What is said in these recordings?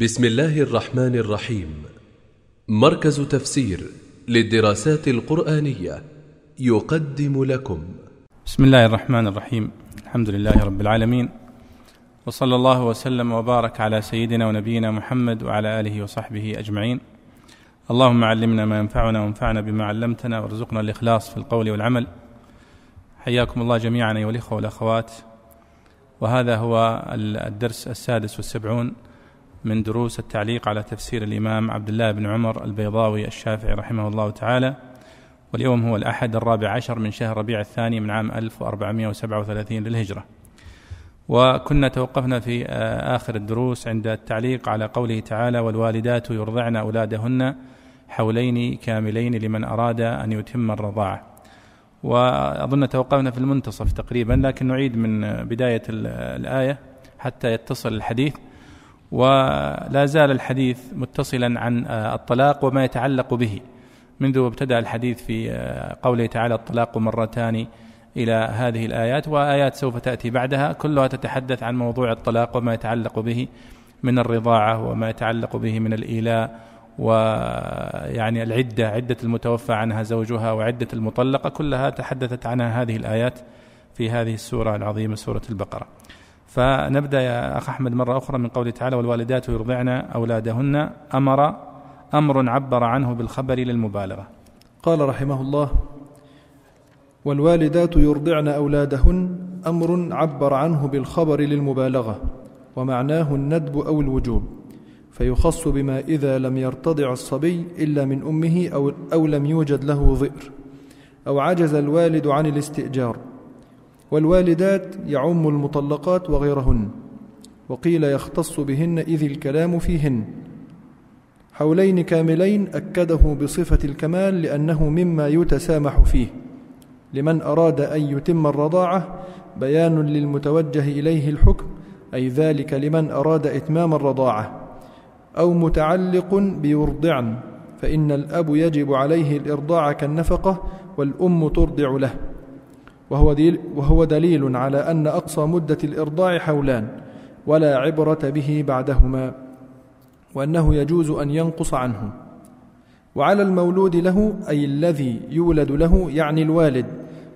بسم الله الرحمن الرحيم. مركز تفسير للدراسات القرآنية يقدم لكم. بسم الله الرحمن الرحيم. الحمد لله رب العالمين. وصلى الله وسلم وبارك على سيدنا ونبينا محمد وعلى آله وصحبه أجمعين. اللهم علمنا ما ينفعنا وانفعنا بما علمتنا وارزقنا الإخلاص في القول والعمل. حياكم الله جميعا أيها الإخوة والأخوات. وهذا هو الدرس السادس والسبعون من دروس التعليق على تفسير الإمام عبد الله بن عمر البيضاوي الشافعي رحمه الله تعالى واليوم هو الأحد الرابع عشر من شهر ربيع الثاني من عام 1437 للهجرة. وكنا توقفنا في آخر الدروس عند التعليق على قوله تعالى والوالدات يرضعن أولادهن حولين كاملين لمن أراد أن يتم الرضاعة وأظن توقفنا في المنتصف تقريبا لكن نعيد من بداية الآية حتى يتصل الحديث. ولا زال الحديث متصلا عن الطلاق وما يتعلق به منذ ابتدأ الحديث في قوله تعالى الطلاق مرتان إلى هذه الآيات وآيات سوف تأتي بعدها كلها تتحدث عن موضوع الطلاق وما يتعلق به من الرضاعة وما يتعلق به من الإيلاء ويعني العدة عدة المتوفى عنها زوجها وعدة المطلقة كلها تحدثت عنها هذه الآيات في هذه السورة العظيمة سورة البقرة. فنبدأ يا أخ أحمد مرة أخرى من قوله تعالى والوالدات يرضعن أولادهن أمر أمر عبر عنه بالخبر للمبالغة. قال رحمه الله: والوالدات يرضعن أولادهن أمر عبر عنه بالخبر للمبالغة ومعناه الندب أو الوجوب فيخص بما إذا لم يرتضع الصبي إلا من أمه أو أو لم يوجد له ظئر أو عجز الوالد عن الاستئجار والوالدات يعم المطلقات وغيرهن وقيل يختص بهن إذ الكلام فيهن. حولين كاملين أكده بصفة الكمال لأنه مما يتسامح فيه. لمن أراد أن يتم الرضاعة بيان للمتوجه إليه الحكم أي ذلك لمن أراد إتمام الرضاعة. أو متعلق بيرضعن فإن الأب يجب عليه الإرضاع كالنفقة والأم ترضع له. وهو دليل, وهو دليل على أن أقصى مدة الإرضاع حولان ولا عبرة به بعدهما وأنه يجوز أن ينقص عنه. وعلى المولود له أي الذي يولد له يعني الوالد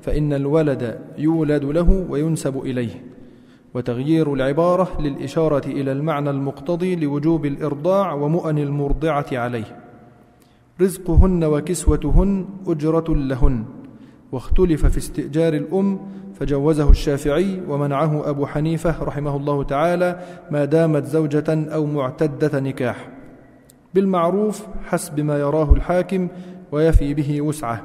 فإن الولد يولد له وينسب إليه. وتغيير العبارة للإشارة إلى المعنى المقتضي لوجوب الإرضاع ومؤن المرضعة عليه. رزقهن وكسوتهن أجرة لهن. واختلف في استئجار الأم فجوزه الشافعي ومنعه أبو حنيفة رحمه الله تعالى ما دامت زوجة أو معتدة نكاح. بالمعروف حسب ما يراه الحاكم ويفي به وسعة.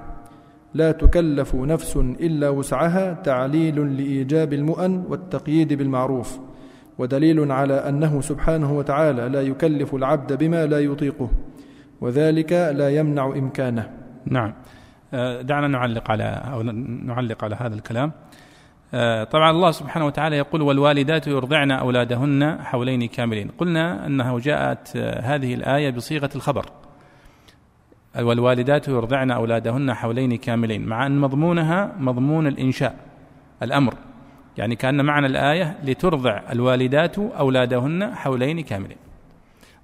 لا تكلف نفس إلا وسعها تعليل لإيجاب المؤن والتقييد بالمعروف. ودليل على أنه سبحانه وتعالى لا يكلف العبد بما لا يطيقه وذلك لا يمنع إمكانه. نعم. دعنا نعلق على أو نعلق على هذا الكلام. طبعا الله سبحانه وتعالى يقول والوالدات يرضعن أولادهن حولين كاملين. قلنا أنه جاءت هذه الآية بصيغة الخبر. والوالدات يرضعن أولادهن حولين كاملين. مع أن مضمونها مضمون الإنشاء الأمر. يعني كأن معنى الآية لترضع الوالدات أولادهن حولين كاملين.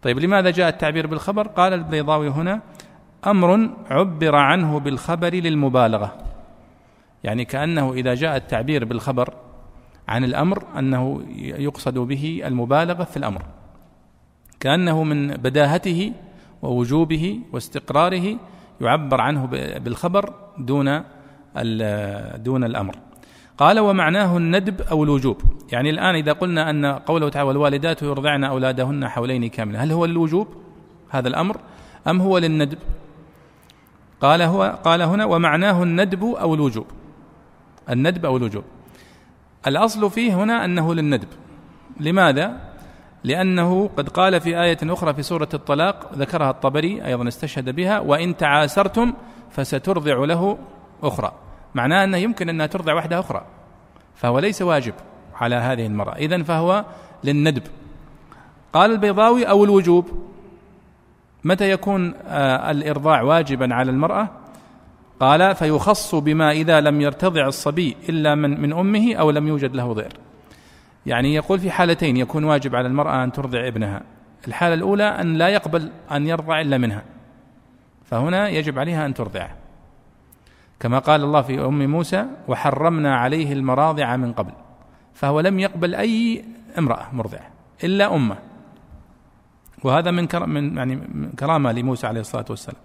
طيب لماذا جاء التعبير بالخبر؟ قال البيضاوي هنا أمر عبر عنه بالخبر للمبالغة. يعني كأنه إذا جاء التعبير بالخبر عن الأمر أنه يقصد به المبالغة في الأمر. كأنه من بداهته ووجوبه واستقراره يعبر عنه بالخبر دون دون الأمر. قال ومعناه الندب أو الوجوب. يعني الآن إذا قلنا أن قوله تعالى والوالدات يرضعن أولادهن حولين كاملين. هل هو للوجوب هذا الأمر أم هو للندب؟ قال هو قال هنا ومعناه الندب أو الوجوب. الندب أو الوجوب. الأصل فيه هنا أنه للندب. لماذا؟ لأنه قد قال في آية أخرى في سورة الطلاق ذكرها الطبري أيضا استشهد بها وإن تعاسرتم فسترضع له أخرى. معناه أنه يمكن أنها ترضع واحدة أخرى. فهو ليس واجب على هذه المرأة. اذا فهو للندب. قال البيضاوي أو الوجوب؟ متى يكون الإرضاع واجبا على المرأة؟ قال فيخص بما إذا لم يرتضع الصبي إلا من من أمه أو لم يوجد له ضئر يعني يقول في حالتين يكون واجب على المرأة أن ترضع ابنها. الحالة الأولى أن لا يقبل أن يرضع إلا منها فهنا يجب عليها أن ترضعه كما قال الله في أم موسى وحرمنا عليه المراضع من قبل فهو لم يقبل أي امرأة مرضعة إلا أمه. وهذا من من يعني من كرامة لموسى عليه الصلاة والسلام.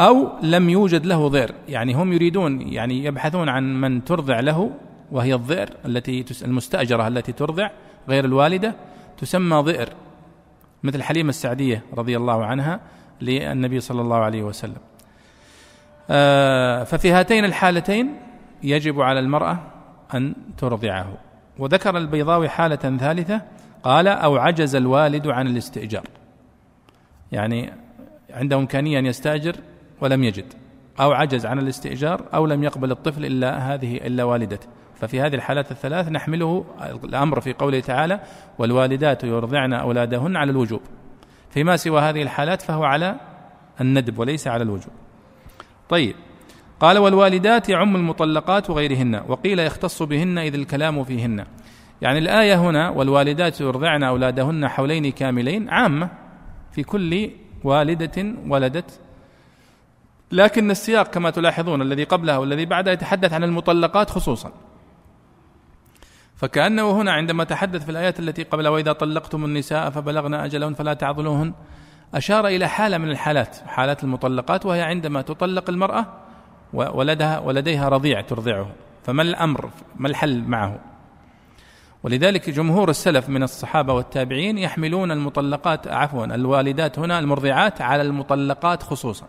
أو لم يوجد له ضئر يعني هم يريدون يعني يبحثون عن من ترضع له وهي الضئر التي المستأجرة التي ترضع غير الوالدة تسمى ضئر. مثل حليمة السعدية رضي الله عنها للنبي صلى الله عليه وسلم. آه، ففي هاتين الحالتين يجب على المرأة أن ترضعه. وذكر البيضاوي حالة ثالثة قال أو عجز الوالد عن الاستئجار. يعني عنده إمكانية أن يستأجر ولم يجد. أو عجز عن الاستئجار أو لم يقبل الطفل إلا هذه إلا والدته. ففي هذه الحالات الثلاث نحمله الأمر في قوله تعالى والوالدات يرضعن أولادهن على الوجوب فيما سوى هذه الحالات فهو على الندب وليس على الوجوب. طيب. قال والوالدات يعم المطلقات وغيرهن وقيل يختص بهن إذ الكلام فيهن يعني الآية هنا والوالدات يرضعن أولادهن حولين كاملين عامة في كل والدة ولدت. لكن السياق كما تلاحظون الذي قبلها والذي بعدها يتحدث عن المطلقات خصوصا. فكأنه هنا عندما تحدث في الآيات التي قبلها وإذا طلقتم النساء فبلغن أجلهن فلا تعضلوهن أشار إلى حالة من الحالات حالات المطلقات وهي عندما تطلق المرأة ولدها ولديها رضيع ترضعه. فما الأمر؟ ما الحل معه؟ ولذلك جمهور السلف من الصحابة والتابعين يحملون المطلقات عفوا الوالدات هنا المرضعات على المطلقات خصوصا.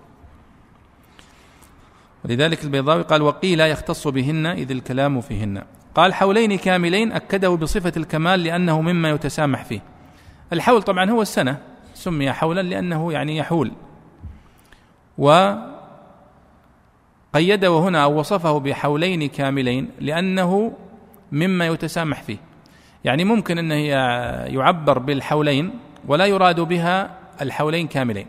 ولذلك البيضاوي قال وقيل يختص بهن إذ الكلام فيهن قال حولين كاملين أكده بصفة الكمال لأنه مما يتسامح فيه الحول طبعا هو السنة سمي حولا لأنه يعني يحول. و قيده هنا أو وصفه بحولين كاملين لأنه مما يتسامح فيه. يعني ممكن أنه يعبر بالحولين ولا يراد بها الحولين كاملين.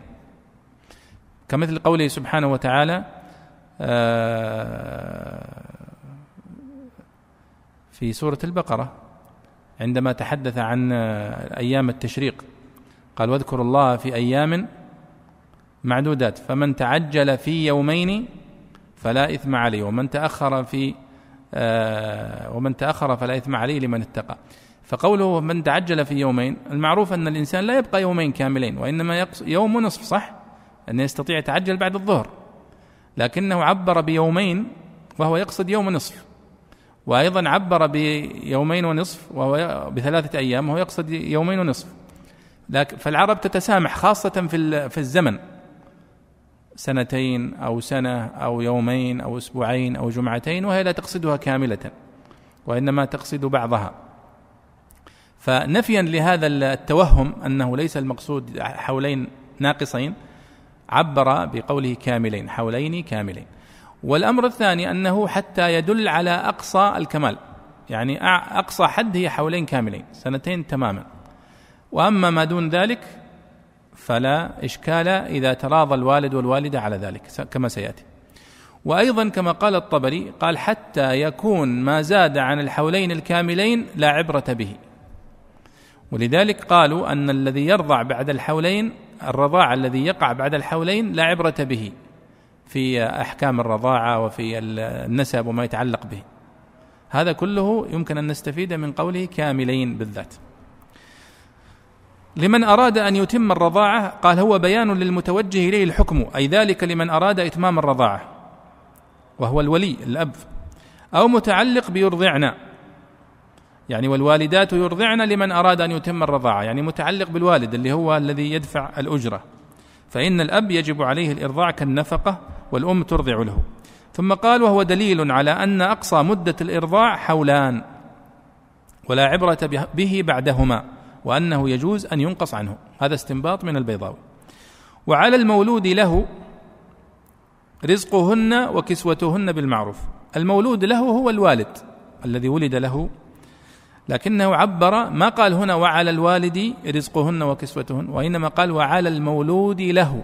كمثل قوله سبحانه وتعالى آه، في سورة البقرة عندما تحدث عن أيام التشريق قال واذكروا الله في أيام معدودات فمن تعجل في يومين فلا إثم عليه ومن تأخر في آه ومن تأخر فلا إثم عليه لمن اتقى. فقوله من تعجل في يومين المعروف أن الإنسان لا يبقى يومين كاملين وإنما يوم ونصف صح؟ أنه يستطيع يتعجل بعد الظهر. لكنه عبر بيومين وهو يقصد يوم ونصف وأيضا عبر بيومين ونصف وهو بثلاثة أيام وهو يقصد يومين ونصف. لكن فالعرب تتسامح خاصة في في الزمن. سنتين أو سنة أو يومين أو أسبوعين أو جمعتين وهي لا تقصدها كاملة وإنما تقصد بعضها. فنفيا لهذا التوهم أنه ليس المقصود حولين ناقصين عبر بقوله كاملين حولين كاملين. والأمر الثاني أنه حتى يدل على أقصى الكمال يعني أقصى حد هي حولين كاملين سنتين تماما. وأما ما دون ذلك فلا إشكال إذا تراضى الوالد والوالدة على ذلك كما سيأتي. وأيضا كما قال الطبري قال حتى يكون ما زاد عن الحولين الكاملين لا عبرة به. ولذلك قالوا أن الذي يرضع بعد الحولين الرضاع الذي يقع بعد الحولين لا عبرة به في أحكام الرضاعة وفي النسب وما يتعلق به. هذا كله يمكن أن نستفيد من قوله كاملين بالذات. لمن أراد أن يتم الرضاعة قال هو بيان للمتوجه إليه الحكم أي ذلك لمن أراد إتمام الرضاعة وهو الولي الأب أو متعلق بيرضعنا. يعني والوالدات يرضعن لمن أراد أن يتم الرضاعة يعني متعلق بالوالد اللي هو الذي يدفع الأجرة. فإن الأب يجب عليه الإرضاع كالنفقة والأم ترضع له. ثم قال وهو دليل على أن أقصى مدة الإرضاع حولان ولا عبرة به بعدهما وأنه يجوز أن ينقص عنه. هذا استنباط من البيضاوي. وعلى المولود له رزقهن وكسوتهن بالمعروف. المولود له هو الوالد الذي ولد له لكنه عبر ما قال هنا وعلى الوالد رزقهن وكسوتهن وإنما قال وعلى المولود له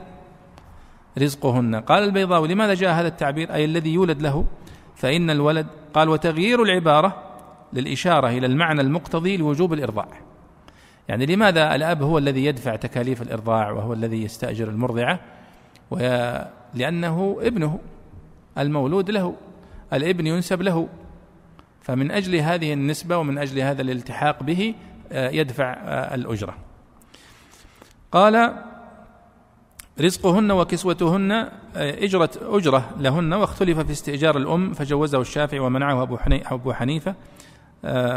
رزقهن. قال البيضاوي لماذا جاء هذا التعبير؟ أي الذي يولد له. فإن الولد قال وتغيير العبارة للإشارة إلى المعنى المقتضي لوجوب الإرضاع. يعني لماذا الأب هو الذي يدفع تكاليف الإرضاع وهو الذي يستأجر المرضعة؟ لأنه ابنه المولود له الابن ينسب له. فمن أجل هذه النسبة ومن أجل هذا الالتحاق به آه، يدفع آه، الأجرة. قال رزقهن وكسوتهن آه، إجرة أجرة لهن واختلف في استئجار الأم فجوزه الشافعي ومنعه أبو حنيفة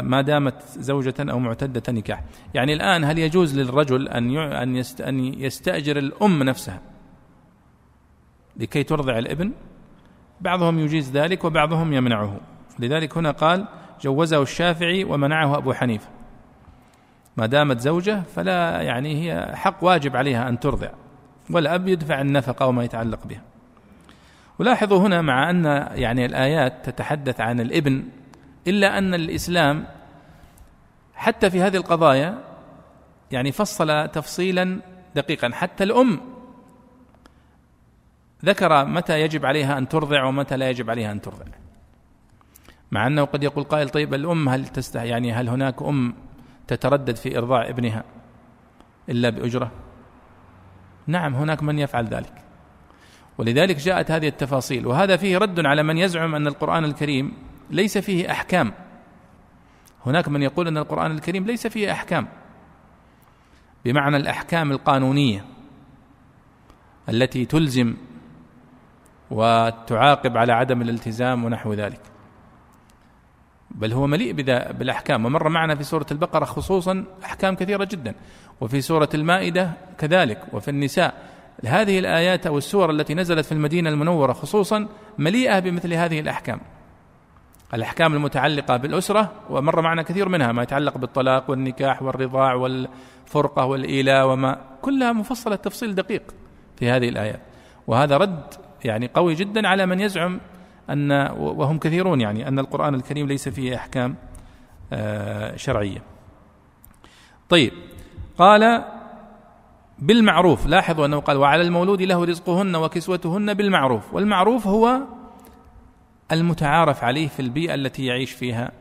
ما دامت زوجة أو معتدة نكاح. يعني الآن هل يجوز للرجل أن أن يستأجر الأم نفسها لكي ترضع الابن؟ بعضهم يجيز ذلك وبعضهم يمنعه. لذلك هنا قال جوزه الشافعي ومنعه أبو حنيفة. ما دامت زوجة فلا يعني هي حق واجب عليها أن ترضع والأب يدفع النفقة وما يتعلق بها. ولاحظوا هنا مع أن يعني الآيات تتحدث عن الإبن إلا أن الإسلام حتى في هذه القضايا يعني فصل تفصيلا دقيقا. حتى الأم ذكر متى يجب عليها أن ترضع ومتى لا يجب عليها أن ترضع. مع أنه قد يقول قائل طيب الأم هل تستح يعني هل هناك أم تتردد في إرضاع ابنها إلا بأجرة؟ نعم هناك من يفعل ذلك. ولذلك جاءت هذه التفاصيل وهذا فيه رد على من يزعم أن القرآن الكريم ليس فيه أحكام. هناك من يقول أن القرآن الكريم ليس فيه أحكام. بمعنى الأحكام القانونية التي تلزم وتعاقب على عدم الالتزام ونحو ذلك. بل هو مليء بالأحكام. ومر معنا في سورة البقرة خصوصا أحكام كثيرة جدا. وفي سورة المائدة كذلك. وفي النساء. هذه الآيات أو السور التي نزلت في المدينة المنورة خصوصا مليئة بمثل هذه الأحكام. الأحكام المتعلقة بالأسرة ومر معنا كثير منها ما يتعلق بالطلاق والنكاح والرضاع والفرقة والإيلاء وما. كلها مفصلة تفصيل دقيق في هذه الآيات. وهذا رد يعني قوي جدا على من يزعم أن وهم كثيرون يعني أن القرآن الكريم ليس فيه أحكام آه، شرعية. طيب قال بالمعروف لاحظوا أنه قال وعلى المولود له رزقهن وكسوتهن بالمعروف. والمعروف هو المتعارف عليه في البيئة التي يعيش فيها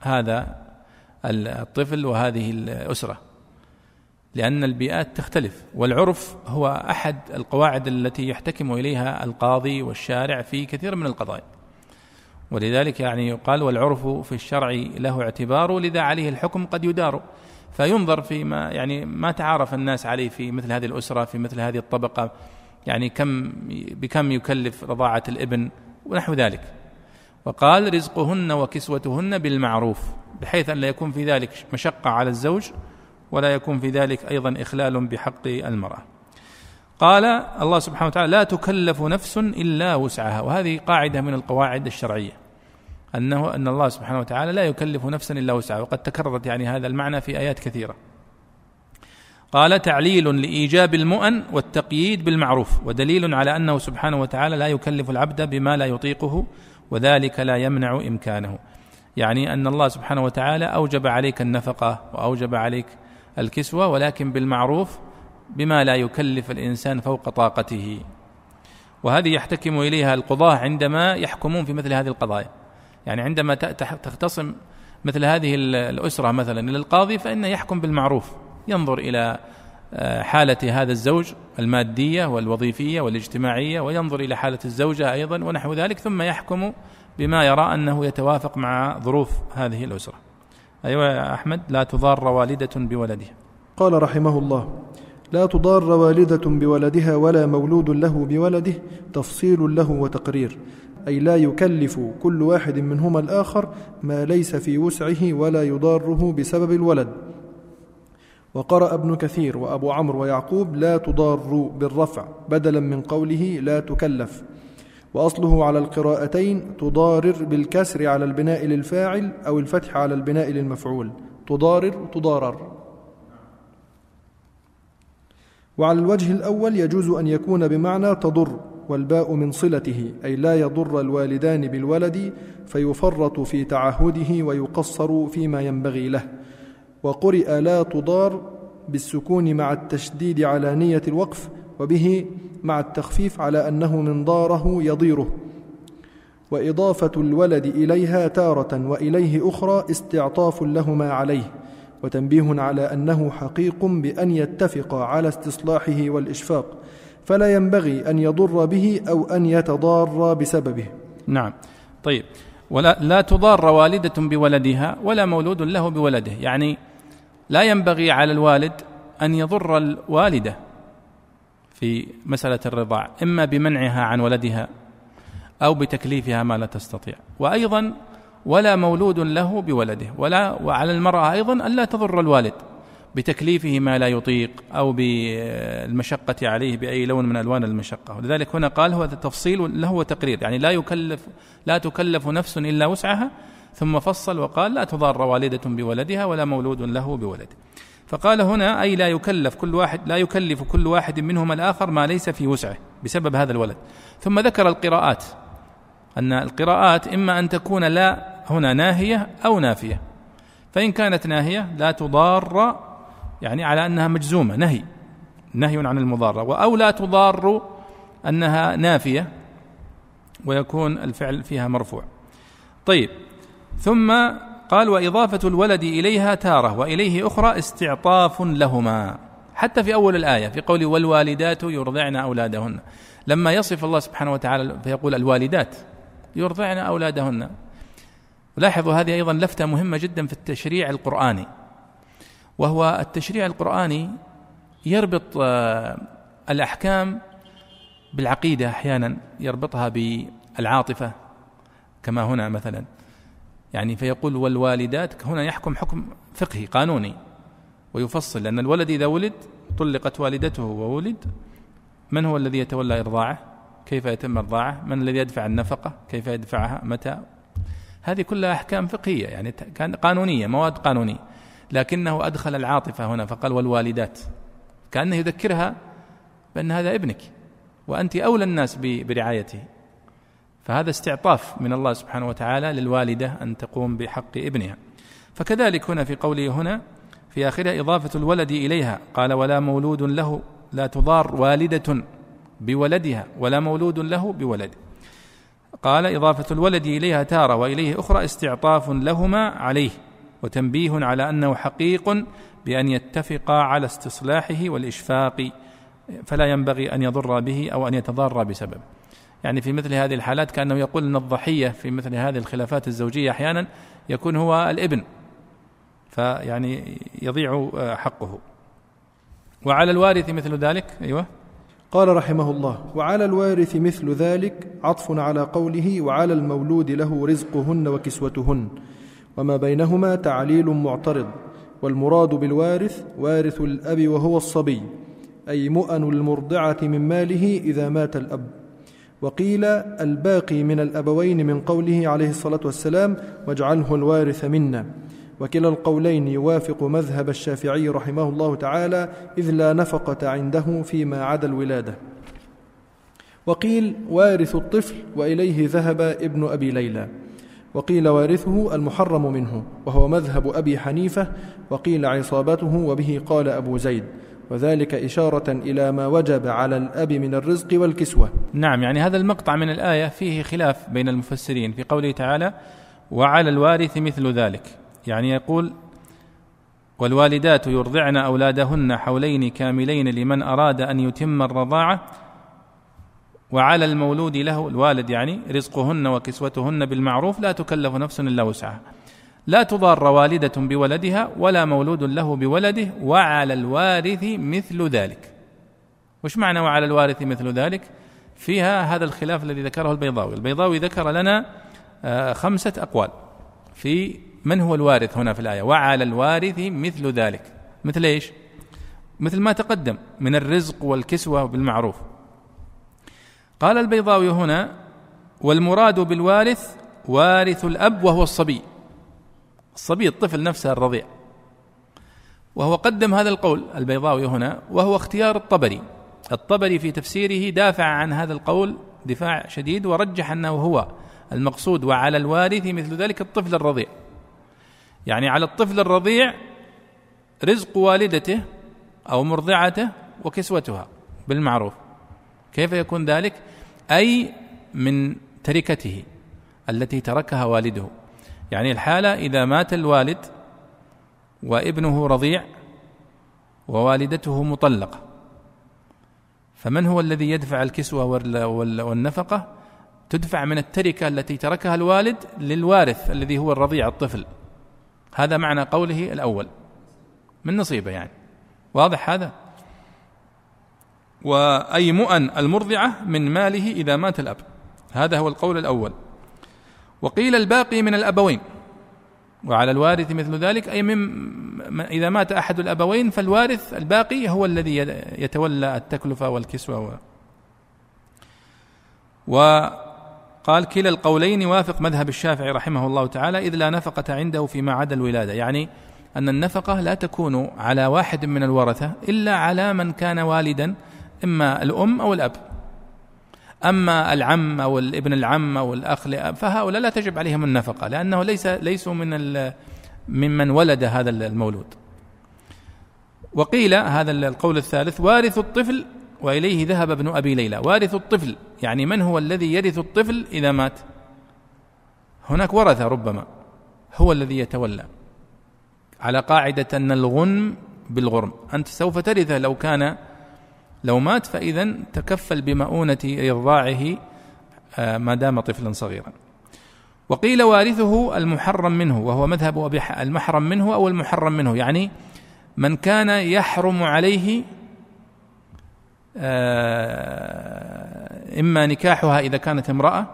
هذا الطفل وهذه الأسرة. لأن البيئات تختلف والعرف هو أحد القواعد التي يحتكم إليها القاضي والشارع في كثير من القضايا. ولذلك يعني يقال والعرف في الشرع له اعتبار لذا عليه الحكم قد يدار. فينظر في ما يعني ما تعارف الناس عليه في مثل هذه الأسرة في مثل هذه الطبقة يعني كم بكم يكلف رضاعة الابن ونحو ذلك. وقال رزقهن وكسوتهن بالمعروف بحيث أن لا يكون في ذلك مشقة على الزوج ولا يكون في ذلك أيضا إخلال بحق المرأة. قال الله سبحانه وتعالى لا تكلف نفس إلا وسعها. وهذه قاعدة من القواعد الشرعية. أنه أن الله سبحانه وتعالى لا يكلف نفسا إلا وسعها. وقد تكررت يعني هذا المعنى في آيات كثيرة. قال تعليل لإيجاب المؤن والتقييد بالمعروف. ودليل على أنه سبحانه وتعالى لا يكلف العبد بما لا يطيقه وذلك لا يمنع إمكانه. يعني أن الله سبحانه وتعالى أوجب عليك النفقة وأوجب عليك الكسوة ولكن بالمعروف بما لا يكلف الإنسان فوق طاقته. وهذه يحتكم إليها القضاة عندما يحكمون في مثل هذه القضايا. يعني عندما تختصم مثل هذه الأسرة مثلا للقاضي فإنه يحكم بالمعروف. ينظر إلى آه، حالة هذا الزوج المادية والوظيفية والاجتماعية وينظر إلى حالة الزوجة أيضا ونحو ذلك ثم يحكم بما يرى أنه يتوافق مع ظروف هذه الأسرة. أيوة يا أحمد لا تضار والدة بولدها. قال رحمه الله لا تضار والدة بولدها ولا مولود له بولده تفصيل له وتقرير أي لا يكلف كل واحد منهما الآخر ما ليس في وسعه ولا يضاره بسبب الولد. وقرأ ابن كثير وأبو عمرو ويعقوب لا تضار بالرفع بدلا من قوله لا تكلف. وأصله على القراءتين تضارر بالكسر على البناء للفاعل أو الفتح على البناء للمفعول. تضارر تضارر. وعلى الوجه الأول يجوز أن يكون بمعنى تضر والباء من صلته أي لا يضر الوالدان بالولد فيفرط في تعهده ويقصر فيما ينبغي له. وقرئ لا تضار بالسكون مع التشديد على نية الوقف وبه مع التخفيف على أنه من ضاره يضيره. وإضافة الولد إليها تارة وإليه أخرى استعطاف لهما عليه وتنبيه على أنه حقيق بأن يتفق على استصلاحه والإشفاق فلا ينبغي أن يضر به أو أن يتضار بسببه. نعم. طيب. ولا لا تضار والدة بولدها ولا مولود له بولده. يعني لا ينبغي على الوالد أن يضر الوالدة. في مسألة الرضاع إما بمنعها عن ولدها أو بتكليفها ما لا تستطيع. وأيضا ولا مولود له بولده ولا وعلى المرأة أيضا ألا تضر الوالد بتكليفه ما لا يطيق أو بالمشقة عليه بأي لون من ألوان المشقة. ولذلك هنا قال هو تفصيل له وتقرير يعني لا يكلف لا تكلف نفس إلا وسعها ثم فصل وقال لا تضار والدة بولدها ولا مولود له بولده. فقال هنا أي لا يكلف كل واحد لا يكلف كل واحد منهما الآخر ما ليس في وسعه بسبب هذا الولد. ثم ذكر القراءات أن القراءات إما أن تكون لا هنا ناهية أو نافية. فإن كانت ناهية لا تضار يعني على أنها مجزومة نهي نهي عن المضارة. أو لا تضار أنها نافية ويكون الفعل فيها مرفوع. طيب ثم قال وإضافة الولد إليها تارة وإليه أخرى استعطاف لهما. حتى في أول الآية في قول والوالدات يرضعن أولادهن. لما يصف الله سبحانه وتعالى فيقول الوالدات يرضعن أولادهن. لاحظوا هذه أيضا لفتة مهمة جدا في التشريع القرآني. وهو التشريع القرآني يربط آه، الأحكام بالعقيدة أحيانا يربطها بالعاطفة كما هنا مثلا. يعني فيقول والوالدات هنا يحكم حكم فقهي قانوني ويفصل لأن الولد إذا ولد طلقت والدته وولد من هو الذي يتولى إرضاعه؟ كيف يتم إرضاعه؟ من الذي يدفع النفقة؟ كيف يدفعها؟ متى؟ هذه كلها أحكام فقهية يعني كان قانونية مواد قانونية. لكنه أدخل العاطفة هنا فقال والوالدات. كأنه يذكرها بأن هذا ابنك وأنت أولى الناس برعايته. فهذا استعطاف من الله سبحانه وتعالى للوالدة أن تقوم بحق ابنها. فكذلك هنا في قوله هنا في آخرها إضافة الولد إليها. قال ولا مولود له لا تضار والدة بولدها ولا مولود له بولده قال إضافة الولد إليها تارة وإليه أخرى استعطاف لهما عليه وتنبيه على أنه حقيق بأن يتفقا على استصلاحه والإشفاق فلا ينبغي أن يضر به أو أن يتضار بسبب. يعني في مثل هذه الحالات كأنه يقول أن الضحية في مثل هذه الخلافات الزوجية أحيانا يكون هو الإبن فيعني يضيع حقه. وعلى الوارث مثل ذلك؟ أيوه. قال رحمه الله وعلى الوارث مثل ذلك عطف على قوله وعلى المولود له رزقهن وكسوتهن. وما بينهما تعليل معترض. والمراد بالوارث وارث الأب وهو الصبي أي مؤن المرضعة من ماله إذا مات الأب. وقيل الباقي من الأبوين من قوله عليه الصلاة والسلام واجعله الوارث منا. وكلا القولين يوافق مذهب الشافعي رحمه الله تعالى إذ لا نفقة عنده فيما عدا الولادة. وقيل وارث الطفل وإليه ذهب ابن أبي ليلى. وقيل وارثه المحرم منه وهو مذهب أبي حنيفة وقيل عصابته وبه قال أبو زيد. وذلك إشارة إلى ما وجب على الأب من الرزق والكسوة. نعم يعني هذا المقطع من الآية فيه خلاف بين المفسرين في قوله تعالى وعلى الوارث مثل ذلك يعني يقول والوالدات يرضعن أولادهن حولين كاملين لمن أراد أن يتم الرضاعة وعلى المولود له الوالد يعني رزقهن وكسوتهن بالمعروف لا تكلف نفس إلا وسعها لا تضار والدة بولدها ولا مولود له بولده وعلى الوارث مثل ذلك. وش معنى وعلى الوارث مثل ذلك؟ فيها هذا الخلاف الذي ذكره البيضاوي. البيضاوي ذكر لنا آه، خمسة أقوال في من هو الوارث هنا في الآية. وعلى الوارث مثل ذلك. مثل إيش؟ مثل ما تقدم من الرزق والكسوة بالمعروف. قال البيضاوي هنا والمراد بالوارث وارث الأب وهو الصبي. الصبي الطفل نفسه الرضيع. وهو قدم هذا القول البيضاوي هنا وهو اختيار الطبري. الطبري في تفسيره دافع عن هذا القول دفاع شديد ورجح أنه هو المقصود وعلى الوارث مثل ذلك الطفل الرضيع. يعني على الطفل الرضيع رزق والدته أو مرضعته وكسوتها بالمعروف. كيف يكون ذلك؟ أي من تركته التي تركها والده. يعني الحالة إذا مات الوالد وابنه رضيع ووالدته مطلقة فمن هو الذي يدفع الكسوة والنفقة؟ تدفع من التركة التي تركها الوالد للوارث الذي هو الرضيع الطفل. هذا معنى قوله الأول من نصيبه يعني. واضح هذا؟ وأي مؤن المرضعة من ماله إذا مات الأب. هذا هو القول الأول. وقيل الباقي من الأبوين. وعلى الوارث مثل ذلك أي من إذا مات أحد الأبوين فالوارث الباقي هو الذي يتولى التكلفة والكسوة وقال كلا القولين يوافق مذهب الشافعي رحمه الله تعالى إذ لا نفقة عنده فيما عدا الولادة. يعني أن النفقة لا تكون على واحد من الورثة إلا على من كان والدا إما الأم أو الأب. أما العم أو الابن العم أو الأخ فهؤلاء لا تجب عليهم النفقة لأنه ليس ليسوا من ممن ولد هذا المولود. وقيل هذا القول الثالث وارث الطفل وإليه ذهب ابن أبي ليلى. وارث الطفل يعني من هو الذي يرث الطفل إذا مات؟ هناك ورثة ربما هو الذي يتولى. على قاعدة أن الغنم بالغرم أنت سوف ترثه لو كان لو مات فإذا تكفل بمؤونة إرضاعه آه، ما دام طفلا صغيرا. وقيل وارثه المحرم منه وهو مذهب أبي المحرم منه أو المحرم منه يعني من كان يحرم عليه آه، إما نكاحها إذا كانت امرأة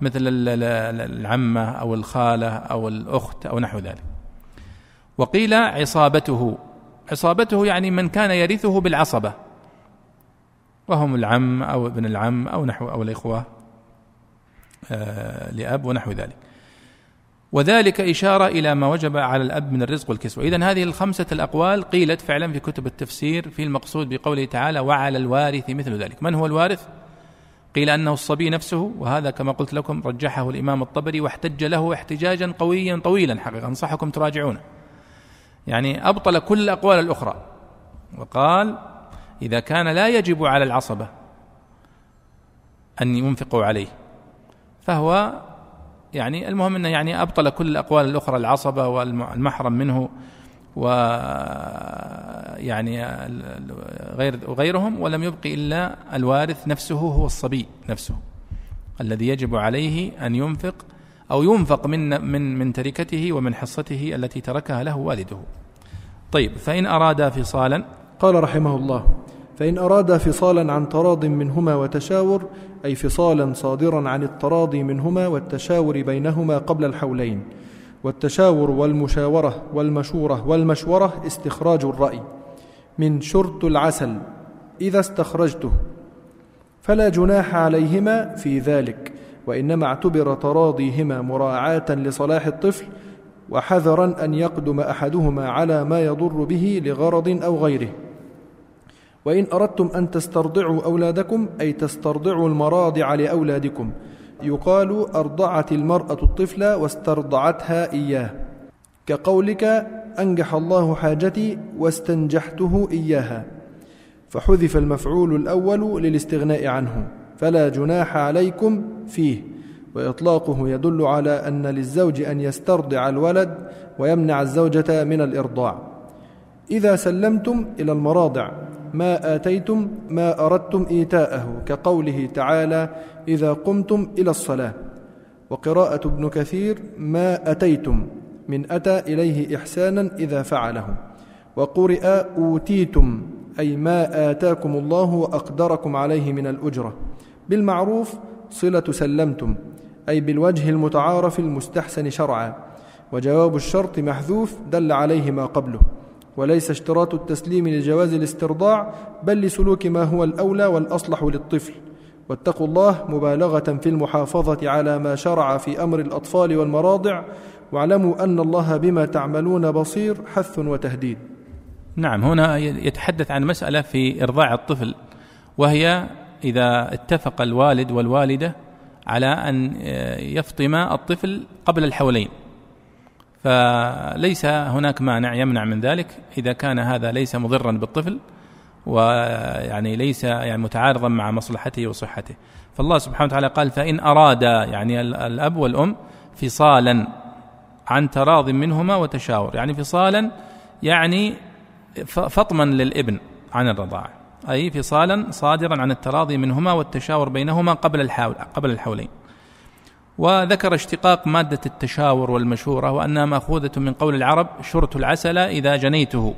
مثل العمة أو الخالة أو الأخت أو نحو ذلك. وقيل عصابته عصابته يعني من كان يرثه بالعصبة. وهم العم أو ابن العم أو نحو أو الإخوة آه لأب ونحو ذلك. وذلك إشارة إلى ما وجب على الأب من الرزق والكسوة إذن هذه الخمسة الأقوال قيلت فعلا في كتب التفسير في المقصود بقوله تعالى وعلى الوارث مثل ذلك. من هو الوارث؟ قيل أنه الصبي نفسه وهذا كما قلت لكم رجحه الإمام الطبري واحتج له احتجاجا قويا طويلا حقيقة أنصحكم تراجعونه. يعني أبطل كل الأقوال الأخرى. وقال إذا كان لا يجب على العصبة أن ينفقوا عليه فهو يعني المهم أنه يعني أبطل كل الأقوال الأخرى العصبة والمحرم منه و يعني غير وغيرهم ولم يبق إلا الوارث نفسه هو الصبي نفسه الذي يجب عليه أن ينفق أو ينفق من من من تركته ومن حصته التي تركها له والده. طيب فإن أراد فصالا قال رحمه الله فإن أراد فصالا عن تراض منهما وتشاور أي فصالا صادرا عن التراضي منهما والتشاور بينهما قبل الحولين. والتشاور والمشاورة والمشورة والمشورة استخراج الرأي. من شرط العسل إذا استخرجته. فلا جناح عليهما في ذلك وإنما اعتبر تراضيهما مراعاة لصلاح الطفل وحذرا أن يقدم أحدهما على ما يضر به لغرض أو غيره. وإن أردتم أن تسترضعوا أولادكم أي تسترضعوا المراضع لأولادكم. يقال أرضعت المرأة الطفل واسترضعتها إياه. كقولك أنجح الله حاجتي واستنجحته إياها. فحذف المفعول الأول للاستغناء عنه. فلا جناح عليكم فيه. وإطلاقه يدل على أن للزوج أن يسترضع الولد ويمنع الزوجة من الإرضاع. إذا سلمتم إلى المراضع ما آتيتم ما أردتم إيتاءه كقوله تعالى إذا قمتم إلى الصلاة. وقراءة ابن كثير ما أتيتم من أتى إليه إحسانا إذا فعله. وقرئ أوتيتم أي ما آتاكم الله وأقدركم عليه من الأجرة. بالمعروف صلة سلمتم أي بالوجه المتعارف المستحسن شرعا. وجواب الشرط محذوف دل عليه ما قبله. وليس اشتراط التسليم لجواز الاسترضاع بل لسلوك ما هو الأولى والأصلح للطفل. واتقوا الله مبالغة في المحافظة على ما شرع في أمر الأطفال والمراضع واعلموا أن الله بما تعملون بصير حث وتهديد. نعم هنا يتحدث عن مسألة في إرضاع الطفل وهي إذا اتفق الوالد والوالدة على أن يفطم الطفل قبل الحولين. فليس هناك مانع يمنع من ذلك. إذا كان هذا ليس مضرا بالطفل ويعني ليس يعني متعارضا مع مصلحته وصحته. فالله سبحانه وتعالى قال فإن أراد يعني الأب والأم فصالا عن تراض منهما وتشاور. يعني فصالا يعني فطما للإبن عن الرضاعة أي فصالا صادرا عن التراضي منهما والتشاور بينهما قبل الحول قبل الحولين. وذكر اشتقاق مادة التشاور والمشورة وأنها مأخوذة من قول العرب شرت العسل إذا جنيته.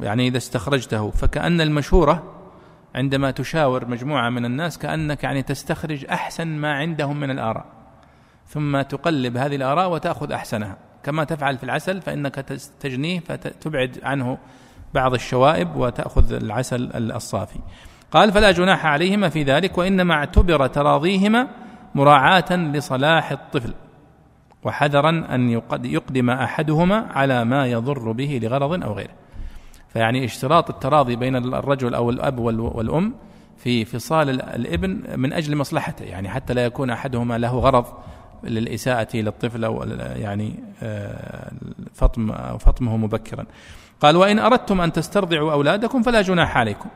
يعني إذا استخرجته. فكأن المشورة عندما تشاور مجموعة من الناس كأنك يعني تستخرج أحسن ما عندهم من الآراء. ثم تقلب هذه الآراء وتأخذ أحسنها. كما تفعل في العسل فإنك تجنيه فتبعد عنه بعض الشوائب وتأخذ العسل الصافي. قال فلا جناح عليهما في ذلك وإنما اعتبر تراضيهما مراعاة لصلاح الطفل وحذرا أن يقدم أحدهما على ما يضر به لغرض أو غيره. فيعني اشتراط التراضي بين الرجل أو الأب والأم في فصال الابن من أجل مصلحته. يعني حتى لا يكون أحدهما له غرض للإساءة للطفل أو يعني آه، فطم أو فطمه مبكرا. قال وإن أردتم أن تسترضعوا أولادكم فلا جناح عليكم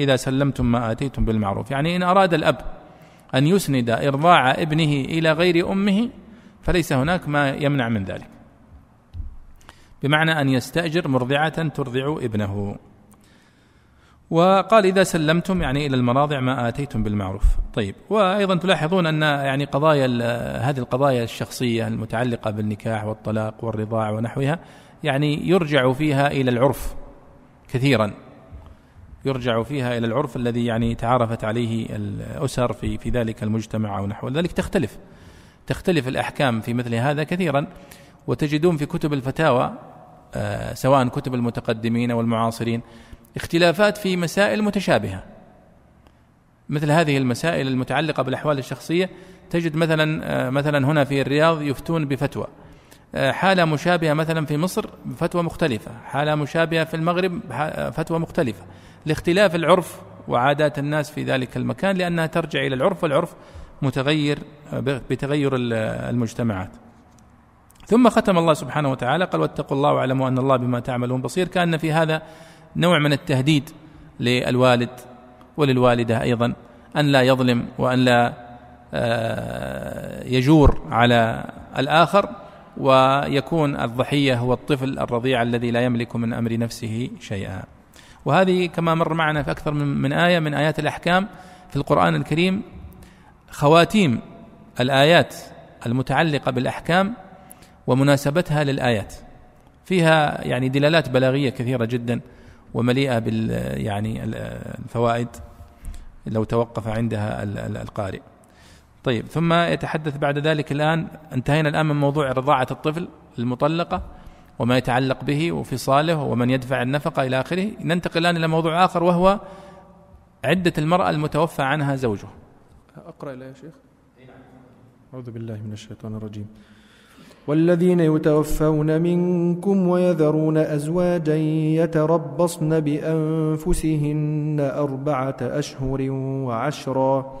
إذا سلمتم ما آتيتم بالمعروف. يعني إن أراد الأب أن يسند إرضاع ابنه إلى غير أمه فليس هناك ما يمنع من ذلك. بمعنى أن يستأجر مرضعة ترضع ابنه. وقال إذا سلمتم يعني إلى المراضع ما آتيتم بالمعروف. طيب وأيضا تلاحظون أن يعني قضايا هذه القضايا الشخصية المتعلقة بالنكاح والطلاق والرضاع ونحوها يعني يرجع فيها إلى العرف كثيرا. يرجع فيها إلى العرف الذي يعني تعارفت عليه الأسر في في ذلك المجتمع أو نحو. ذلك تختلف تختلف الأحكام في مثل هذا كثيرا. وتجدون في كتب الفتاوى آه، سواء كتب المتقدمين والمعاصرين اختلافات في مسائل متشابهة. مثل هذه المسائل المتعلقة بالأحوال الشخصية تجد مثلا آه، مثلا هنا في الرياض يفتون بفتوى. آه، حالة مشابهة مثلا في مصر بفتوى مختلفة حالة مشابهة في المغرب فتوى مختلفة. لاختلاف العرف وعادات الناس في ذلك المكان لأنها ترجع إلى العرف والعرف متغير بتغير المجتمعات. ثم ختم الله سبحانه وتعالى قال واتقوا الله واعلموا أن الله بما تعملون بصير. كأن في هذا نوع من التهديد للوالد وللوالدة أيضا أن لا يظلم وأن لا آه، يجور على الآخر. ويكون الضحية هو الطفل الرضيع الذي لا يملك من أمر نفسه شيئا. وهذه كما مر معنا في أكثر من آية من آيات الأحكام في القرآن الكريم خواتيم الآيات المتعلقة بالأحكام ومناسبتها للآيات. فيها يعني دلالات بلاغية كثيرة جدا ومليئة بال يعني الفوائد لو توقف عندها القارئ. طيب ثم يتحدث بعد ذلك الآن انتهينا الآن من موضوع رضاعة الطفل المطلقة وما يتعلق به وفصاله ومن يدفع النفقة إلى آخره. ننتقل الآن إلى موضوع آخر وهو عدة المرأة المتوفى عنها زوجه أقرأ إلى يا شيخ. أعوذ بالله من الشيطان الرجيم. والذين يتوفون منكم ويذرون أزواجا يتربصن بأنفسهن أربعة أشهر وعشرا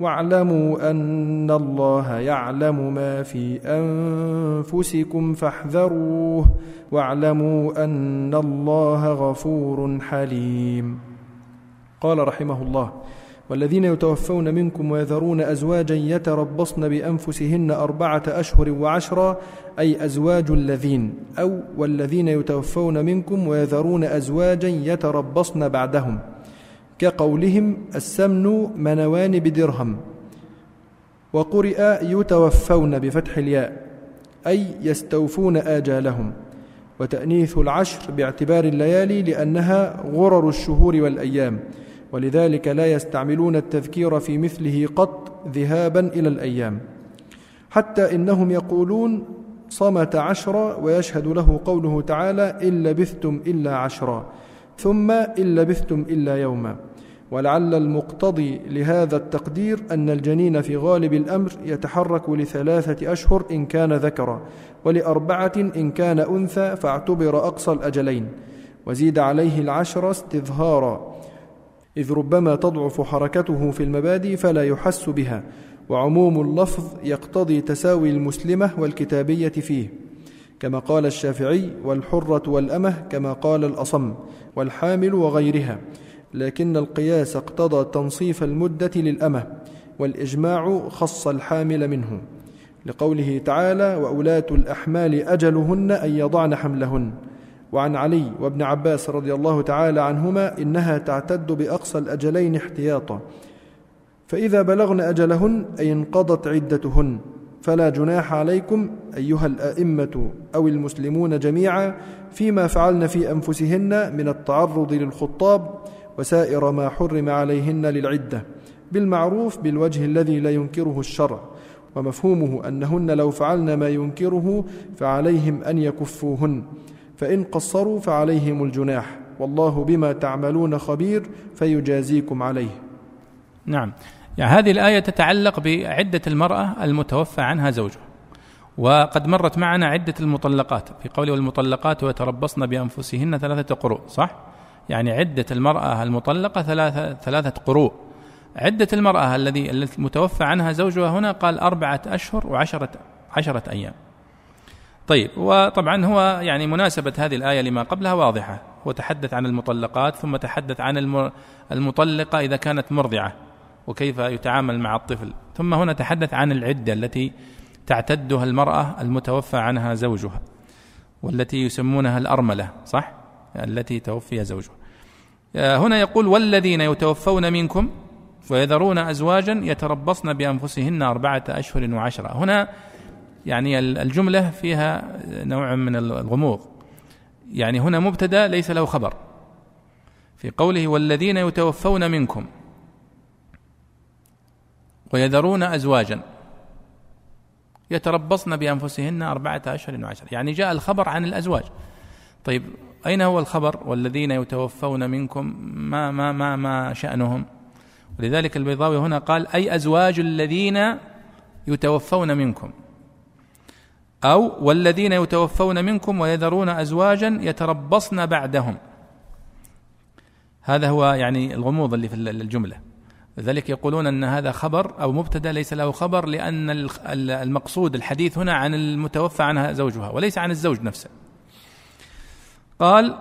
واعلموا أن الله يعلم ما في أنفسكم فاحذروه واعلموا أن الله غفور حليم. قال رحمه الله والذين يتوفون منكم ويذرون أزواجا يتربصن بأنفسهن أربعة أشهر وعشرا أي أزواج الذين أو والذين يتوفون منكم ويذرون أزواجا يتربصن بعدهم. كقولهم السمن منوان بدرهم وقرئ يتوفون بفتح الياء أي يستوفون آجالهم وتأنيث العشر باعتبار الليالي لأنها غرر الشهور والأيام ولذلك لا يستعملون التذكير في مثله قط ذهابا إلى الأيام حتى إنهم يقولون صمت عشرا ويشهد له قوله تعالى إن لبثتم إلا عشرا ثم إن لبثتم إلا يوما. ولعل المقتضي لهذا التقدير أن الجنين في غالب الأمر يتحرك لثلاثة أشهر إن كان ذكرا ولأربعة إن كان أنثى فاعتبر أقصى الأجلين. وزيد عليه العشر استظهارا. إذ ربما تضعف حركته في المبادئ فلا يحس بها وعموم اللفظ يقتضي تساوي المسلمة والكتابية فيه. كما قال الشافعي والحرة والأمة كما قال الأصم والحامل وغيرها. لكن القياس اقتضى تنصيف المدة للأمة والإجماع خص الحامل منه. لقوله تعالى وأولاة الأحمال أجلهن أن يضعن حملهن وعن علي وابن عباس رضي الله تعالى عنهما إنها تعتد بأقصى الأجلين احتياطا. فإذا بلغن أجلهن أي انقضت عدتهن. فلا جناح عليكم أيها الآئمة أو المسلمون جميعا فيما فعلن في أنفسهن من التعرض للخطاب وسائر ما حرم عليهن للعدة بالمعروف بالوجه الذي لا ينكره الشرع ومفهومه أنهن لو فعلن ما ينكره فعليهم أن يكفوهن فإن قصروا فعليهم الجناح والله بما تعملون خبير فيجازيكم عليه. نعم. يعني هذه الآية تتعلق بعدة المرأة المتوفى عنها زوجها. وقد مرت معنا عدة المطلقات. في قوله والمطلقات ويتربصن بأنفسهن ثلاثة قروء صح؟ يعني عدة المرأة المطلقة ثلاثة, ثلاثة قروء. عدة المرأة الذي المتوفى عنها زوجها هنا قال أربعة أشهر وعشرة عشرة أيام. طيب وطبعا هو يعني مناسبة هذه الآية لما قبلها واضحة. هو تحدث عن المطلقات ثم تحدث عن المطلقة إذا كانت مرضعة. وكيف يتعامل مع الطفل. ثم هنا تحدث عن العدة التي تعتدها المرأة المتوفى عنها زوجها والتي يسمونها الأرملة صح؟ التي توفي زوجها. آه، هنا يقول والذين يتوفون منكم ويذرون أزواجا يتربصن بأنفسهن أربعة أشهر وعشرة. هنا يعني الجملة فيها نوع من الغموض. يعني هنا مبتدا ليس له خبر. في قوله والذين يتوفون منكم ويذرون أزواجا. يتربصن بأنفسهن أربعة أشهر وعشر. يعني جاء الخبر عن الأزواج. طيب أين هو الخبر؟ والذين يتوفون منكم ما ما ما ما شأنهم؟ ولذلك البيضاوي هنا قال أي أزواج الذين يتوفون منكم؟ أو والذين يتوفون منكم ويذرون أزواجا يتربصن بعدهم. هذا هو يعني الغموض اللي في الجملة. لذلك يقولون أن هذا خبر أو مبتدأ ليس له خبر لأن المقصود الحديث هنا عن المتوفى عنها زوجها وليس عن الزوج نفسه. قال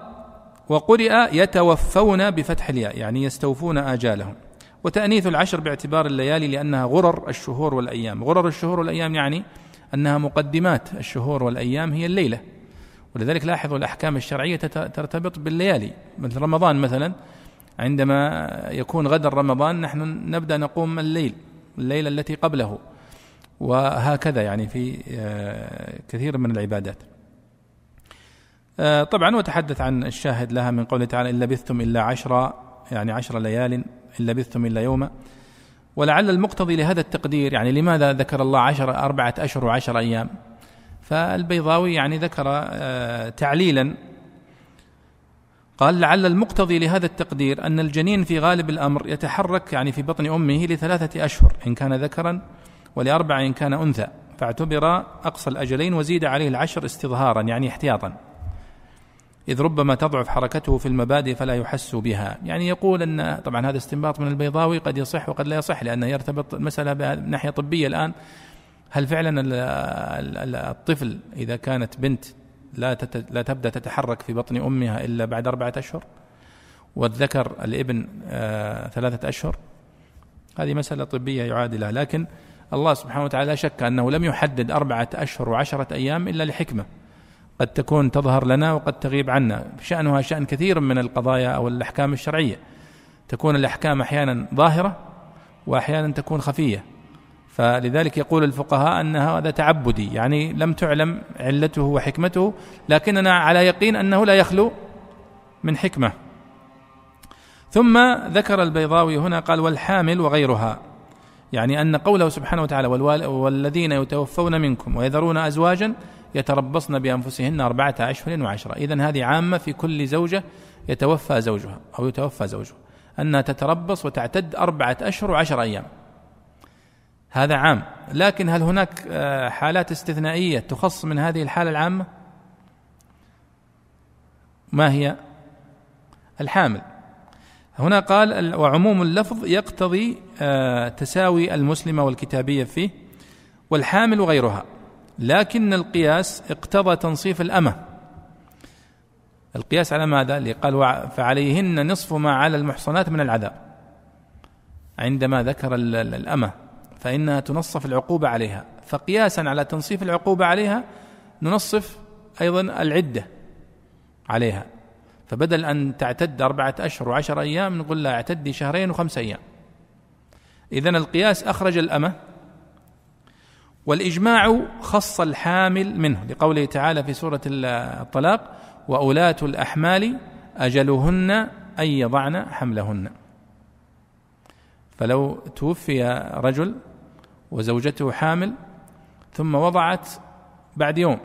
وقرئ يتوفون بفتح الياء يعني يستوفون آجالهم. وتأنيث العشر باعتبار الليالي لأنها غرر الشهور والأيام. غرر الشهور والأيام يعني أنها مقدمات الشهور والأيام هي الليلة. ولذلك لاحظوا الأحكام الشرعية ترتبط بالليالي. مثل رمضان مثلا عندما يكون غدا رمضان نحن نبدأ نقوم الليل الليلة التي قبله وهكذا يعني في آه، كثير من العبادات. آه، طبعا وتحدث عن الشاهد لها من قوله تعالى إن لبثتم إلا عشرا يعني عشر ليال إن لبثتم إلا يوما ولعل المقتضي لهذا التقدير يعني لماذا ذكر الله عشر أربعة أشهر وعشر أيام؟ فالبيضاوي يعني ذكر آه، تعليلا قال لعل المقتضي لهذا التقدير أن الجنين في غالب الأمر يتحرك يعني في بطن أمه لثلاثة أشهر إن كان ذكرا ولأربعة إن كان أنثى. فاعتبر أقصى الأجلين وزيد عليه العشر استظهارا يعني احتياطا. إذ ربما تضعف حركته في المبادئ فلا يحس بها. يعني يقول أن طبعا هذا استنباط من البيضاوي قد يصح وقد لا يصح لأنه يرتبط المسألة بناحية طبية الآن. هل فعلا الطفل إذا كانت بنت لا لا تبدأ تتحرك في بطن أمها إلا بعد أربعة أشهر والذكر الابن آه ثلاثة أشهر هذه مسألة طبية يعادلها لكن الله سبحانه وتعالى لا شك أنه لم يحدد أربعة أشهر وعشرة أيام إلا لحكمة قد تكون تظهر لنا وقد تغيب عنا شأنها شأن كثير من القضايا أو الأحكام الشرعية تكون الأحكام أحيانا ظاهرة وأحيانا تكون خفية. فلذلك يقول الفقهاء أن هذا تعبدي يعني لم تعلم علته وحكمته لكننا على يقين أنه لا يخلو من حكمة. ثم ذكر البيضاوي هنا قال والحامل وغيرها يعني أن قوله سبحانه وتعالى والذين يتوفون منكم ويذرون أزواجا يتربصن بأنفسهن أربعة أشهر وعشرة. إذن هذه عامة في كل زوجة يتوفى زوجها أو يتوفى زوجها أنها تتربص وتعتد أربعة أشهر وعشر أيام. هذا عام. لكن هل هناك آه، حالات استثنائية تخص من هذه الحالة العامة؟ ما هي؟ الحامل. هنا قال وعموم اللفظ يقتضي آه، تساوي المسلمة والكتابية فيه والحامل غيرها لكن القياس اقتضى تنصيف الأمة. القياس على ماذا؟ اللي قال فعليهن نصف ما على المحصنات من العذاب. عندما ذكر الأمة. فإنها تنصف العقوبة عليها. فقياسا على تنصيف العقوبة عليها ننصف أيضا العدة عليها. فبدل أن تعتد أربعة أشهر وعشر أيام نقول لها اعتدي شهرين وخمس أيام. إذا القياس أخرج الأمة والإجماع خص الحامل منه. لقوله تعالى في سورة الطلاق وأولاة الأحمال أجلهن أن يضعن حملهن فلو توفي رجل وزوجته حامل ثم وضعت بعد يوم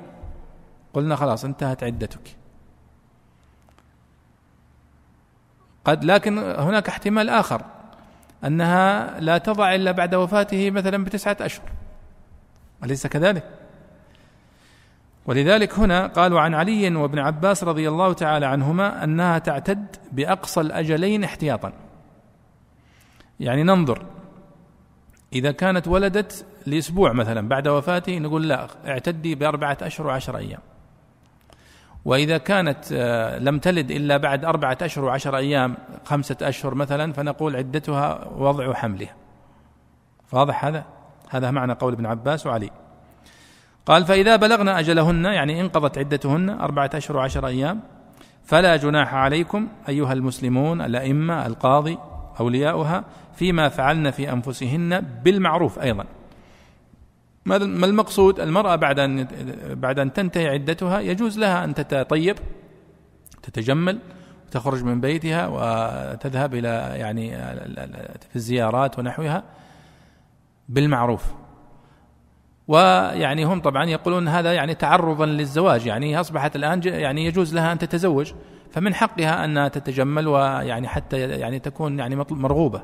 قلنا خلاص انتهت عدتك. قد لكن هناك احتمال آخر أنها لا تضع إلا بعد وفاته مثلا بتسعة أشهر. أليس كذلك؟ ولذلك هنا قالوا عن علي وابن عباس رضي الله تعالى عنهما أنها تعتد بأقصى الأجلين احتياطا. يعني ننظر. إذا كانت ولدت لأسبوع مثلا بعد وفاته نقول لا اعتدي بأربعة أشهر وعشر أيام. وإذا كانت آه، لم تلد إلا بعد أربعة أشهر وعشر أيام خمسة أشهر مثلا فنقول عدتها وضع حملها. واضح هذا؟ هذا معنى قول ابن عباس وعلي. قال فإذا بلغن أجلهن يعني انقضت عدتهن أربعة أشهر وعشر أيام فلا جناح عليكم أيها المسلمون الأئمة القاضي أولياؤها فيما فعلن في أنفسهن بالمعروف أيضا. ما المقصود؟ المرأة بعد أن بعد أن تنتهي عدتها يجوز لها أن تتطيب تتجمل وتخرج من بيتها وتذهب إلى يعني في الزيارات ونحوها بالمعروف. ويعني هم طبعا يقولون هذا يعني تعرضا للزواج يعني أصبحت الآن يعني يجوز لها أن تتزوج. فمن حقها أن تتجمل ويعني حتى يعني تكون يعني مرغوبة.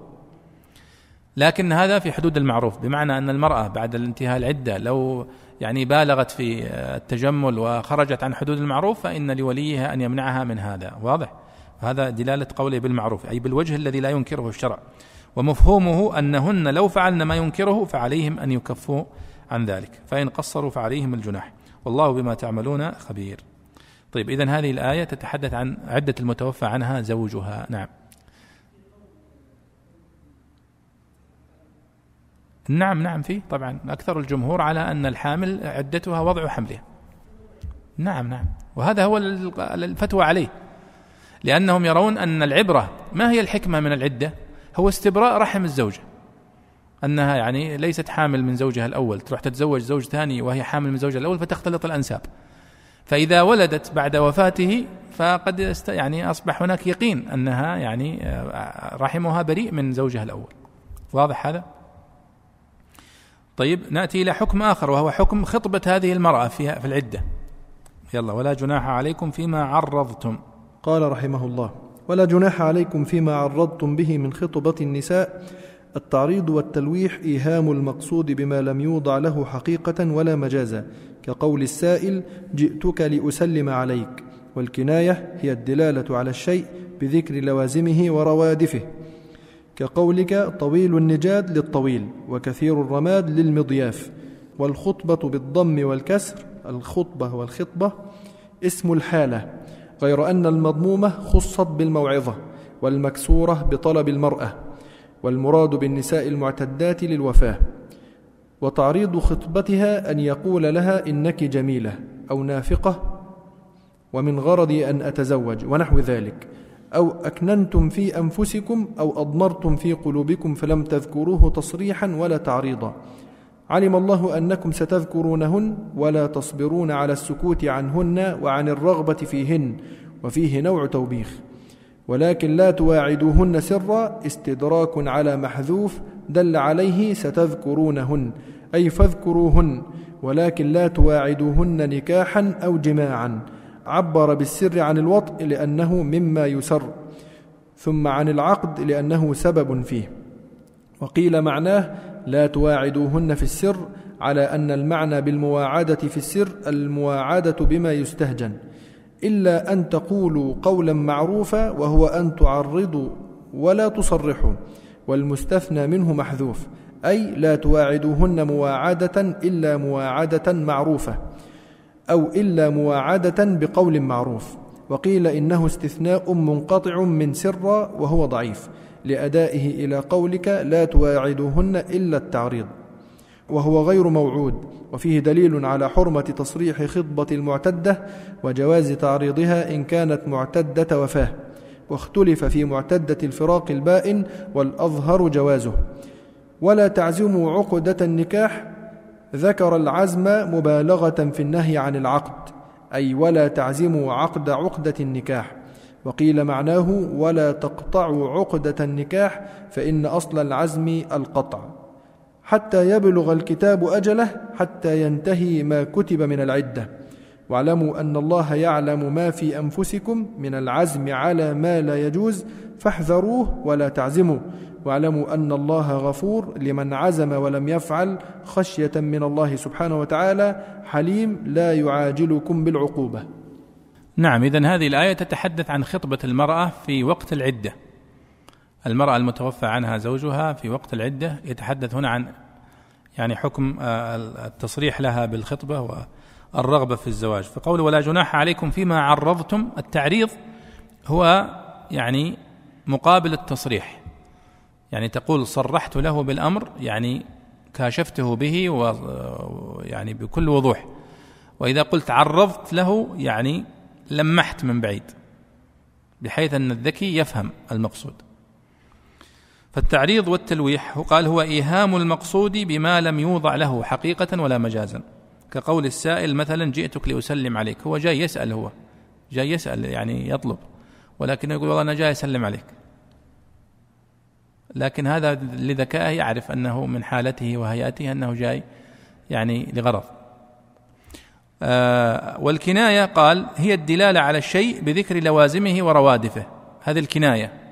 لكن هذا في حدود المعروف بمعنى أن المرأة بعد الانتهاء العدة لو يعني بالغت في التجمل وخرجت عن حدود المعروف فإن لوليها أن يمنعها من هذا. واضح؟ هذا دلالة قوله بالمعروف أي بالوجه الذي لا ينكره الشرع. ومفهومه أنهن لو فعلن ما ينكره فعليهم أن يكفوا عن ذلك. فإن قصروا فعليهم الجناح. والله بما تعملون خبير. طيب إذن هذه الآية تتحدث عن عدة المتوفى عنها زوجها. نعم. نعم نعم فيه طبعا أكثر الجمهور على أن الحامل عدتها وضع حملها. نعم نعم. وهذا هو الفتوى عليه. لأنهم يرون أن العبرة ما هي الحكمة من العدة؟ هو استبراء رحم الزوجة. أنها يعني ليست حامل من زوجها الأول تروح تتزوج زوج ثاني وهي حامل من زوجها الأول فتختلط الأنساب. فإذا ولدت بعد وفاته فقد است يعني أصبح هناك يقين أنها يعني آه، رحمها بريء من زوجها الأول. واضح هذا؟ طيب نأتي إلى حكم آخر وهو حكم خطبة هذه المرأة في في العدة. يلا ولا جناح عليكم فيما عرضتم. قال رحمه الله ولا جناح عليكم فيما عرضتم به من خطبة النساء. التعريض والتلويح إيهام المقصود بما لم يوضع له حقيقة ولا مجازا كقول السائل جئتك لأسلم عليك والكناية هي الدلالة على الشيء بذكر لوازمه وروادفه. كقولك طويل النجاد للطويل وكثير الرماد للمضياف. والخطبة بالضم والكسر الخطبة والخطبة اسم الحالة. غير أن المضمومة خصت بالموعظة والمكسورة بطلب المرأة. والمراد بالنساء المعتدات للوفاة. وتعريض خطبتها أن يقول لها إنك جميلة أو نافقة ومن غرضي أن أتزوج ونحو ذلك. أو أكننتم في أنفسكم أو أضمرتم في قلوبكم فلم تذكروه تصريحا ولا تعريضا. علم الله أنكم ستذكرونهن ولا تصبرون على السكوت عنهن وعن الرغبة فيهن وفيه نوع توبيخ. ولكن لا تواعدوهن سرا استدراك على محذوف دل عليه ستذكرونهن أي فاذكروهن ولكن لا تواعدوهن نكاحا أو جماعا. عبر بالسر عن الوطء لأنه مما يسر ثم عن العقد لأنه سبب فيه. وقيل معناه لا تواعدوهن في السر على أن المعنى بالمواعدة في السر المواعدة بما يستهجن. إلا أن تقولوا قولا معروفا وهو أن تعرضوا ولا تصرحوا والمستثنى منه محذوف أي لا تواعدوهن مواعدة إلا مواعدة معروفة أو إلا مواعدة بقول معروف وقيل إنه استثناء منقطع من سر وهو ضعيف لأدائه إلى قولك لا تواعدوهن إلا التعريض. وهو غير موعود وفيه دليل على حرمة تصريح خطبة المعتدة وجواز تعريضها إن كانت معتدة وفاة واختلف في معتدة الفراق البائن والأظهر جوازه. ولا تعزموا عقدة النكاح ذكر العزم مبالغة في النهي عن العقد أي ولا تعزموا عقد عقدة النكاح. وقيل معناه ولا تقطعوا عقدة النكاح فإن أصل العزم القطع. حتى يبلغ الكتاب أجله حتى ينتهي ما كتب من العدة. واعلموا أن الله يعلم ما في أنفسكم من العزم على ما لا يجوز فاحذروه ولا تعزموا واعلموا أن الله غفور لمن عزم ولم يفعل خشية من الله سبحانه وتعالى حليم لا يعاجلكم بالعقوبة. نعم إذن هذه الآية تتحدث عن خطبة المرأة في وقت العدة. المرأة المتوفى عنها زوجها في وقت العدة يتحدث هنا عن يعني حكم آه، التصريح لها بالخطبة والرغبة في الزواج. فقول ولا جناح عليكم فيما عرضتم التعريض هو يعني مقابل التصريح. يعني تقول صرحت له بالأمر يعني كاشفته به ويعني بكل وضوح. وإذا قلت عرضت له يعني لمحت من بعيد بحيث أن الذكي يفهم المقصود. فالتعريض والتلويح قال هو إيهام المقصود بما لم يوضع له حقيقة ولا مجازا. كقول السائل مثلا جئتك لأسلم عليك هو جاي يسأل هو جاي يسأل يعني يطلب ولكن يقول والله أنا جاي أسلم عليك. لكن هذا لذكائه يعرف أنه من حالته وهيئته أنه جاي يعني لغرض. آه والكناية قال هي الدلالة على الشيء بذكر لوازمه وروادفه هذه الكناية.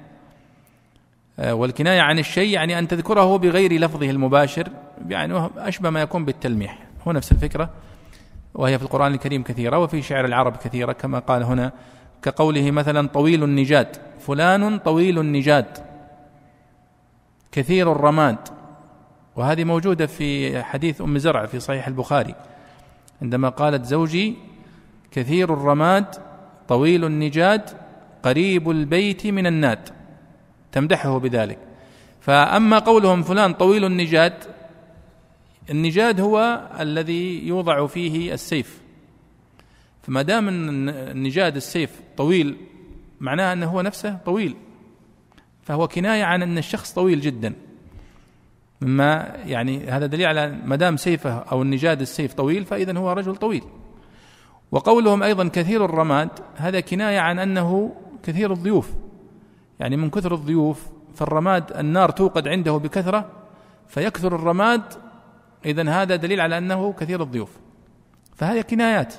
والكناية عن الشيء يعني أن تذكره بغير لفظه المباشر يعني أشبه ما يكون بالتلميح. هو نفس الفكرة وهي في القرآن الكريم كثيرة وفي شعر العرب كثيرة كما قال هنا كقوله مثلا طويل النجاد فلان طويل النجاد كثير الرماد. وهذه موجودة في حديث أم زرع في صحيح البخاري. عندما قالت زوجي كثير الرماد طويل النجاد قريب البيت من الناد تمدحه بذلك. فأما قولهم فلان طويل النجاد النجاد هو الذي يوضع فيه السيف. فما دام النجاد السيف طويل معناه إنه هو نفسه طويل. فهو كناية عن إن الشخص طويل جدا. مما يعني هذا دليل على ما دام سيفه أو النجاد السيف طويل فاذا هو رجل طويل. وقولهم أيضا كثير الرماد هذا كناية عن إنه كثير الضيوف. يعني من كثر الضيوف فالرماد النار توقد عنده بكثرة فيكثر الرماد اذا هذا دليل على أنه كثير الضيوف. فهذه كنايات.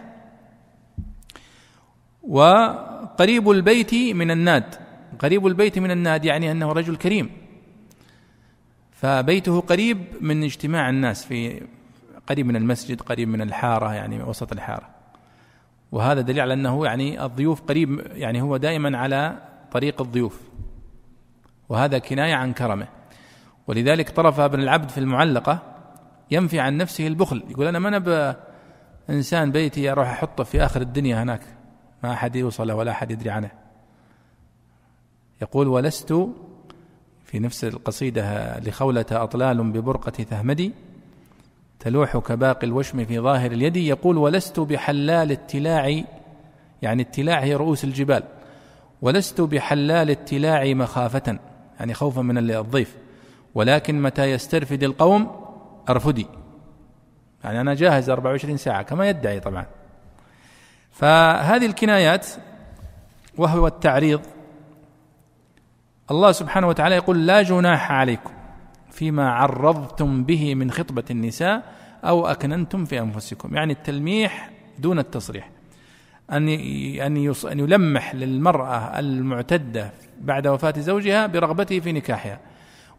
وقريب البيت من الناد. قريب البيت من الناد يعني أنه رجل كريم. فبيته قريب من اجتماع الناس في قريب من المسجد قريب من الحارة يعني وسط الحارة. وهذا دليل على أنه يعني الضيوف قريب يعني هو دائما على طريق الضيوف وهذا كناية عن كرمه. ولذلك طرف ابن العبد في المعلقة ينفي عن نفسه البخل يقول أنا ما أنا إنسان بيتي أروح أحطه في آخر الدنيا هناك ما أحد يوصل ولا أحد يدري عنه. يقول ولست في نفس القصيدة لخولة أطلال ببرقة ثهمدي تلوح كباقي الوشم في ظاهر اليد يقول ولست بحلال التلاع يعني التلاع هي رؤوس الجبال. ولست بحلال التلاع مخافة يعني خوفا من الضيف ولكن متى يسترفد القوم؟ أرفدي. يعني أنا جاهز 24 ساعة كما يدعي طبعا. فهذه الكنايات وهو التعريض الله سبحانه وتعالى يقول لا جناح عليكم فيما عرضتم به من خطبة النساء أو أكننتم في أنفسكم يعني التلميح دون التصريح. أن أن يلمح للمرأة المعتدة بعد وفاة زوجها برغبته في نكاحها.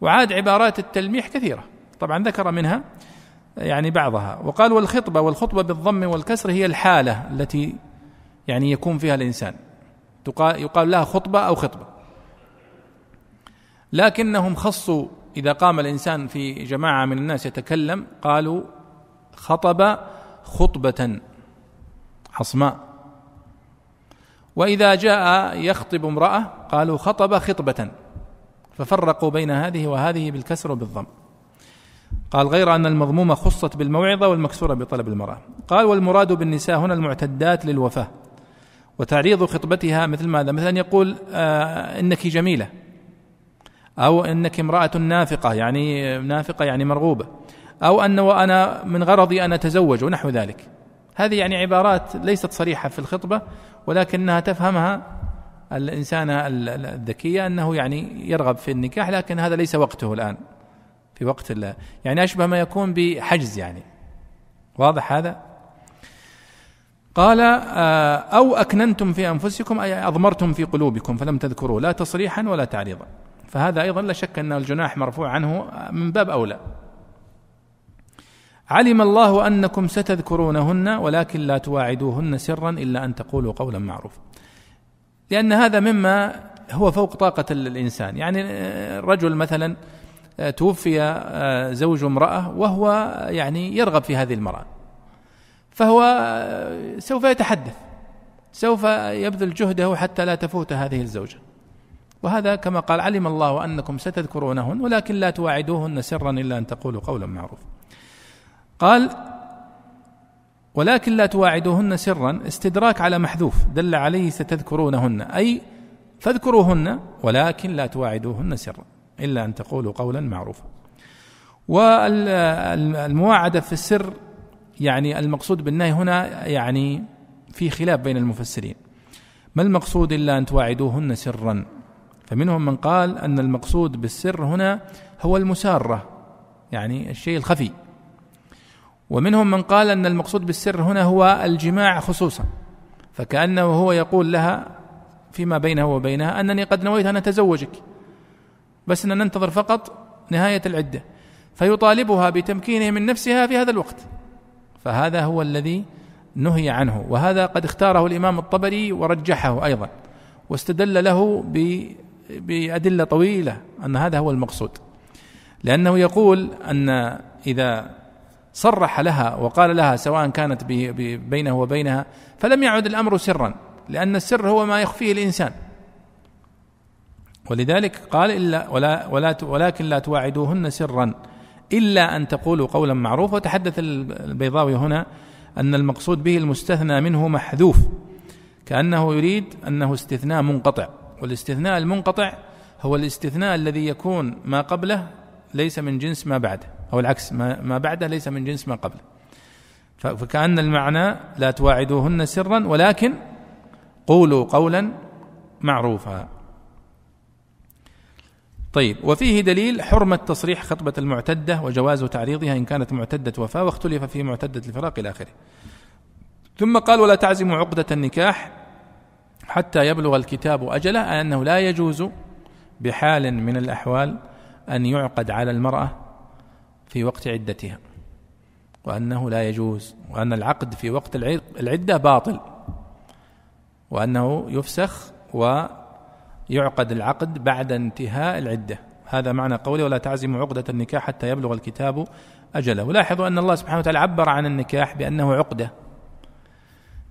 وعاد عبارات التلميح كثيرة. طبعا ذكر منها يعني بعضها. وقال والخطبة والخطبة بالضم والكسر هي الحالة التي يعني يكون فيها الإنسان. يقال لها خطبة أو خطبة. لكنهم خصوا إذا قام الإنسان في جماعة من الناس يتكلم قالوا خطب خطبة حصماء وإذا جاء يخطب امرأة قالوا خطب خطبة ففرقوا بين هذه وهذه بالكسر وبالضم. قال غير أن المضمومة خصت بالموعظة والمكسورة بطلب المرأة. قال والمراد بالنساء هنا المعتدات للوفاة. وتعريض خطبتها مثل ماذا؟ مثلا يقول آه إنك جميلة. أو إنك امرأة نافقة يعني نافقة يعني مرغوبة. أو أن وأنا من غرضي أن أتزوج ونحو ذلك. هذه يعني عبارات ليست صريحة في الخطبة ولكنها تفهمها الإنسان الذكية أنه يعني يرغب في النكاح لكن هذا ليس وقته الآن في وقت الله. يعني أشبه ما يكون بحجز يعني. واضح هذا؟ قال آه، أو أكننتم في أنفسكم أي أضمرتم في قلوبكم فلم تذكروا لا تصريحا ولا تعريضا. فهذا أيضا لا شك أن الجناح مرفوع عنه من باب أولى. علم الله أنكم ستذكرونهن ولكن لا تواعدوهن سرا إلا أن تقولوا قولا معروفا. لأن هذا مما هو فوق طاقة الإنسان يعني رجل مثلا توفي زوج امرأة وهو يعني يرغب في هذه المرأة. فهو سوف يتحدث سوف يبذل جهده حتى لا تفوت هذه الزوجة. وهذا كما قال علم الله أنكم ستذكرونهن ولكن لا تواعدوهن سرا إلا أن تقولوا قولا معروفا. قال ولكن لا تواعدوهن سرا. استدراك على محذوف. دل عليه ستذكرونهن. أي فاذكروهن ولكن لا تواعدوهن سرا. إلا أن تقولوا قولا معروفا. والمواعدة في السر يعني المقصود بالنهي هنا يعني في خلاف بين المفسرين. ما المقصود إلا أن تواعدوهن سرا؟ فمنهم من قال أن المقصود بالسر هنا هو المسارة يعني الشيء الخفي. ومنهم من قال أن المقصود بالسر هنا هو الجماع خصوصا فكأنه هو يقول لها فيما بينه وبينها أنني قد نويت أن أتزوجك بس أن ننتظر فقط نهاية العدة فيطالبها بتمكينه من نفسها في هذا الوقت. فهذا هو الذي نهي عنه وهذا قد اختاره الإمام الطبري ورجحه أيضا واستدل له بأدلة طويلة أن هذا هو المقصود. لأنه يقول أن إذا صرح لها وقال لها سواء كانت بينه وبينها فلم يعد الأمر سرا لأن السر هو ما يخفيه الإنسان. ولذلك قال الا ولا ولا ولكن لا تواعدوهن سرا إلا أن تقولوا قولا معروفا. وتحدث البيضاوي هنا أن المقصود به المستثنى منه محذوف كأنه يريد أنه استثناء منقطع. والاستثناء المنقطع هو الاستثناء الذي يكون ما قبله ليس من جنس ما بعده. أو العكس ما, ما بعده ليس من جنس ما قبله فكأن المعنى لا تواعدوهن سرا ولكن قولوا قولا معروفا. طيب وفيه دليل حرمة تصريح خطبة المعتدة وجواز تعريضها إن كانت معتدة وفاة واختلف في معتدة الفراق إلى آخره. ثم قال ولا تعزموا عقدة النكاح حتى يبلغ الكتاب أجله أنه لا يجوز بحال من الأحوال أن يعقد على المرأة في وقت عدتها وأنه لا يجوز وأن العقد في وقت العدة باطل وأنه يفسخ ويعقد العقد بعد انتهاء العدة. هذا معنى قوله ولا تعزموا عقدة النكاح حتى يبلغ الكتاب أجله. لاحظوا أن الله سبحانه وتعالى عبر عن النكاح بأنه عقدة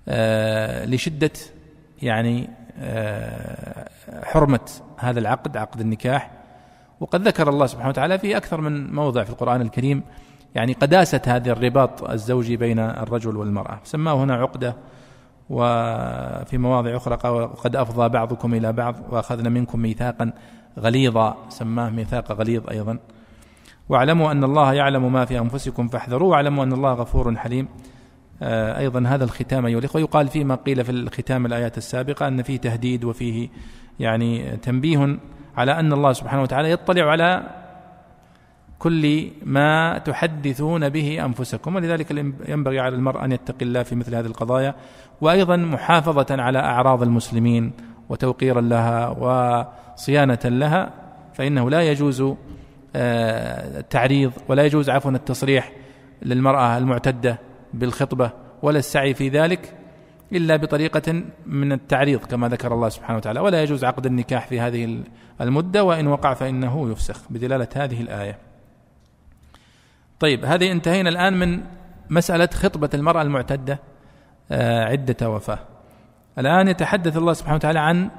آه لشدة يعني آه حرمة هذا العقد عقد النكاح. وقد ذكر الله سبحانه وتعالى في أكثر من موضع في القرآن الكريم يعني قداسة هذا الرباط الزوجي بين الرجل والمرأة. سماه هنا عقدة وفي مواضع أخرى قد أفضى بعضكم إلى بعض وأخذنا منكم ميثاقا غليظا. سماه ميثاق غليظ أيضا. واعلموا أن الله يعلم ما في أنفسكم فاحذروا واعلموا أن الله غفور حليم. آه، أيضا هذا الختام أيها الإخوة. يقال فيما قيل في الختام الآيات السابقة أن فيه تهديد وفيه يعني تنبيه على أن الله سبحانه وتعالى يطلع على كل ما تحدثون به أنفسكم. ولذلك ينبغي على المرء أن يتقي الله في مثل هذه القضايا. وأيضا محافظة على أعراض المسلمين وتوقيرا لها وصيانة لها فإنه لا يجوز آه، التعريض ولا يجوز عفوا التصريح للمرأة المعتدة بالخطبة ولا السعي في ذلك. إلا بطريقة من التعريض كما ذكر الله سبحانه وتعالى. ولا يجوز عقد النكاح في هذه المدة وإن وقع فإنه يفسخ بدلالة هذه الآية. طيب هذه انتهينا الآن من مسألة خطبة المرأة المعتدة آه، عدة وفاة. الآن يتحدث الله سبحانه وتعالى عن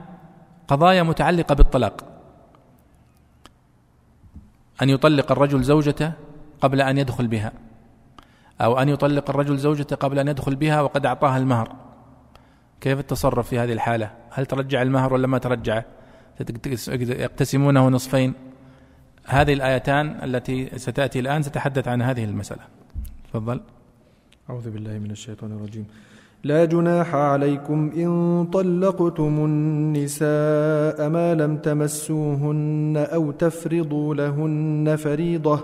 قضايا متعلقة بالطلاق. أن يطلق الرجل زوجته قبل أن يدخل بها أو أن يطلق الرجل زوجته قبل أن يدخل بها وقد أعطاها المهر. كيف التصرف في هذه الحالة؟ هل ترجع المهر ولا ما ترجعه يقتسمونه نصفين. هذه الآيتان التي ستأتي الآن ستحدث عن هذه المسألة. تفضل. أعوذ بالله من الشيطان الرجيم. لا جناح عليكم إن طلقتم النساء ما لم تمسوهن أو تفرضوا لهن فريضة.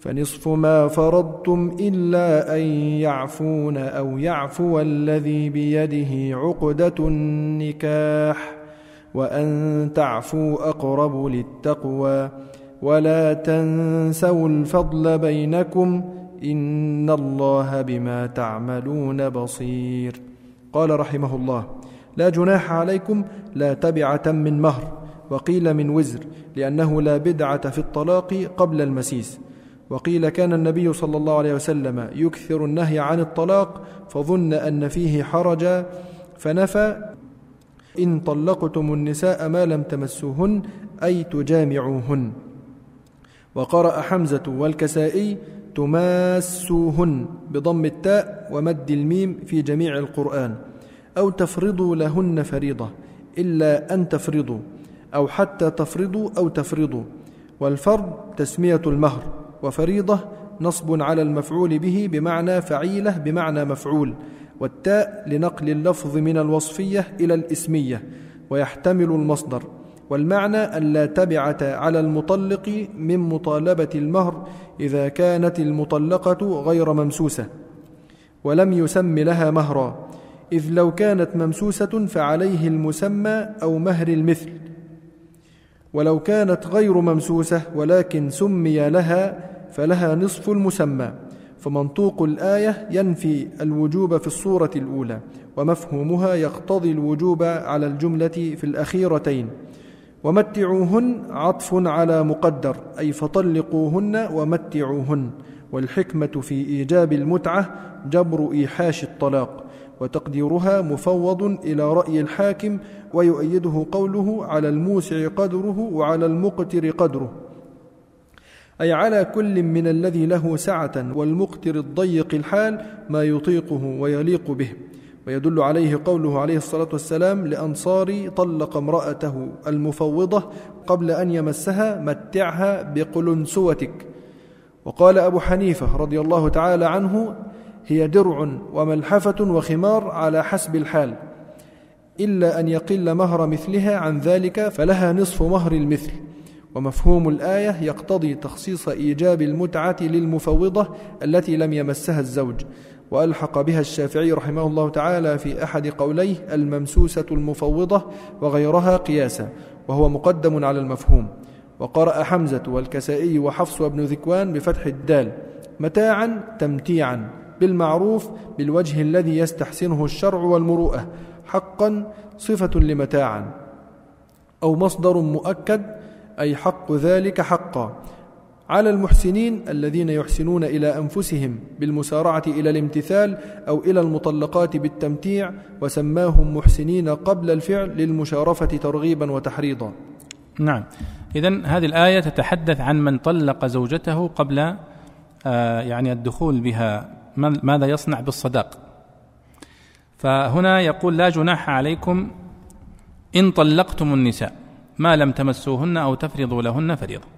فنصف ما فرضتم إلا أن يعفون أو يعفو الذي بيده عقدة النكاح وأن تعفوا أقرب للتقوى ولا تنسوا الفضل بينكم ۖ إن الله بما تعملون بصير. قال رحمه الله لا جناح عليكم لا تبعة من مهر وقيل من وزر لأنه لا بدعة في الطلاق قبل المسيس وقيل كان النبي صلى الله عليه وسلم يكثر النهي عن الطلاق فظن أن فيه حرجا فنفى إن طلقتم النساء ما لم تمسوهن أي تجامعوهن. وقرأ حمزة والكسائي تماسوهن بضم التاء ومد الميم في جميع القرآن أو تفرضوا لهن فريضة إلا أن تفرضوا أو حتى تفرضوا أو تفرضوا. والفرض تسمية المهر. وفريضة نصب على المفعول به بمعنى فعيلة بمعنى مفعول والتاء لنقل اللفظ من الوصفية إلى الإسمية ويحتمل المصدر والمعنى أن لا تبعة على المطلق من مطالبة المهر إذا كانت المطلقة غير ممسوسة ولم يسم لها مهرا إذ لو كانت ممسوسة فعليه المسمى أو مهر المثل ولو كانت غير ممسوسة ولكن سمي لها فلها نصف المسمى فمنطوق الآية ينفي الوجوب في الصورة الأولى ومفهومها يقتضي الوجوب على الجملة في الأخيرتين. ومتعوهن عطف على مقدر أي فطلقوهن ومتعوهن. والحكمة في إيجاب المتعة جبر إيحاش الطلاق وتقديرها مفوض إلى رأي الحاكم ويؤيده قوله على الموسع قدره وعلى المقتر قدره. أي على كل من الذي له سعة والمقتر الضيق الحال ما يطيقه ويليق به. ويدل عليه قوله عليه الصلاة والسلام لأنصاري طلق امرأته المفوضة قبل أن يمسها متعها بقلنسوتك. وقال أبو حنيفة رضي الله تعالى عنه هي درع وملحفة وخمار على حسب الحال. إلا أن يقل مهر مثلها عن ذلك فلها نصف مهر المثل. ومفهوم الآية يقتضي تخصيص إيجاب المتعة للمفوضة التي لم يمسها الزوج وألحق بها الشافعي رحمه الله تعالى في أحد قوليه الممسوسة المفوضة وغيرها قياسا وهو مقدم على المفهوم. وقرأ حمزة والكسائي وحفص وابن ذكوان بفتح الدال متاعا تمتيعا بالمعروف بالوجه الذي يستحسنه الشرع والمروءة حقا صفة لمتاعا أو مصدر مؤكد أي حق ذلك حقا. على المحسنين الذين يحسنون إلى أنفسهم بالمسارعة إلى الامتثال أو إلى المطلقات بالتمتيع وسماهم محسنين قبل الفعل للمشارفة ترغيبا وتحريضا. نعم. إذا هذه الآية تتحدث عن من طلق زوجته قبل آه يعني الدخول بها. ماذا يصنع بالصداق؟ فهنا يقول لا جناح عليكم إن طلقتم النساء. ما لم تمسوهن أو تفرضوا لهن فريضة.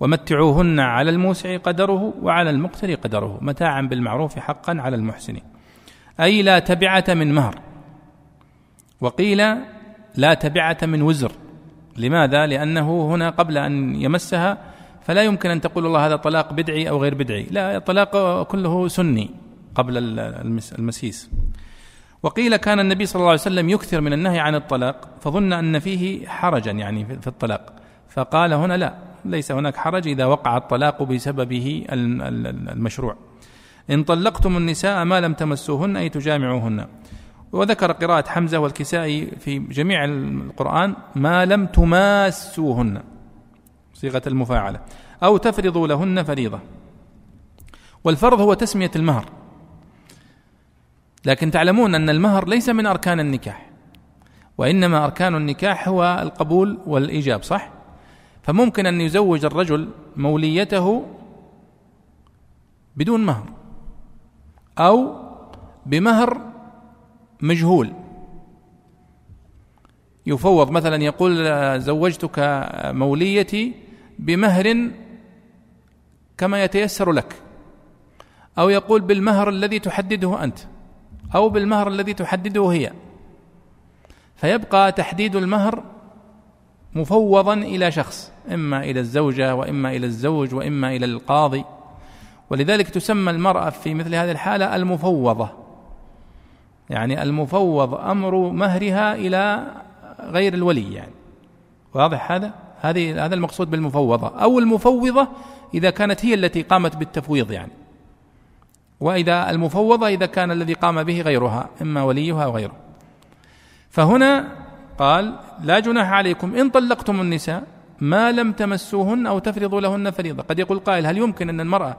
ومتعوهن على الموسع قدره وعلى المقتر قدره متاعا بالمعروف حقا على المحسنين أي لا تبعة من مهر. وقيل لا تبعة من وزر. لماذا؟ لأنه هنا قبل أن يمسها فلا يمكن أن تقول الله هذا طلاق بدعي أو غير بدعي. لا الطلاق كله سني قبل المسيس. وقيل كان النبي صلى الله عليه وسلم يكثر من النهي عن الطلاق فظن أن فيه حرجا يعني في الطلاق. فقال هنا لا ليس هناك حرج إذا وقع الطلاق بسببه المشروع. إن طلقتم النساء ما لم تمسوهن أي تجامعوهن. وذكر قراءة حمزة والكسائي في جميع القرآن ما لم تماسوهن. صيغة المفاعلة. أو تفرضوا لهن فريضة. والفرض هو تسمية المهر. لكن تعلمون أن المهر ليس من أركان النكاح وإنما أركان النكاح هو القبول والإيجاب صح؟ فممكن أن يزوج الرجل موليته بدون مهر أو بمهر مجهول يفوض مثلا يقول زوجتك موليتي بمهر كما يتيسر لك أو يقول بالمهر الذي تحدده أنت أو بالمهر الذي تحدده هي. فيبقى تحديد المهر مفوضا إلى شخص إما إلى الزوجة وإما إلى الزوج وإما إلى القاضي. ولذلك تسمى المرأة في مثل هذه الحالة المفوضة. يعني المفوض أمر مهرها إلى غير الولي يعني. واضح هذا؟ هذه هذا المقصود بالمفوضة. أو المفوضة إذا كانت هي التي قامت بالتفويض يعني. وإذا المفوضة إذا كان الذي قام به غيرها إما وليها أو غيره. فهنا قال لا جناح عليكم إن طلقتم النساء ما لم تمسوهن أو تفرضوا لهن فريضة. قد يقول قائل هل يمكن أن المرأة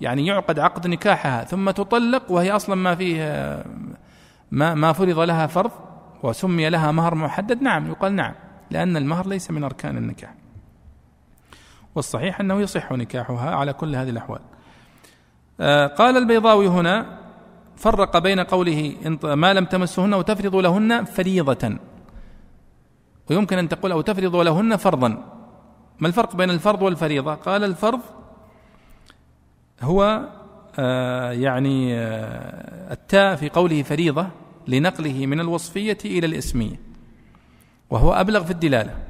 يعني يعقد عقد نكاحها ثم تطلق وهي أصلا ما فيه ما ما فرض لها فرض وسمي لها مهر محدد؟ نعم يقال نعم لأن المهر ليس من أركان النكاح. والصحيح أنه يصح نكاحها على كل هذه الأحوال. آه قال البيضاوي هنا فرق بين قوله ما لم تمسهن وتفرضوا لهن فريضة. ويمكن أن تقول أو تفرضوا لهن فرضا. ما الفرق بين الفرض والفريضة؟ قال الفرض هو آه يعني آه التاء في قوله فريضة لنقله من الوصفية إلى الإسمية وهو أبلغ في الدلالة.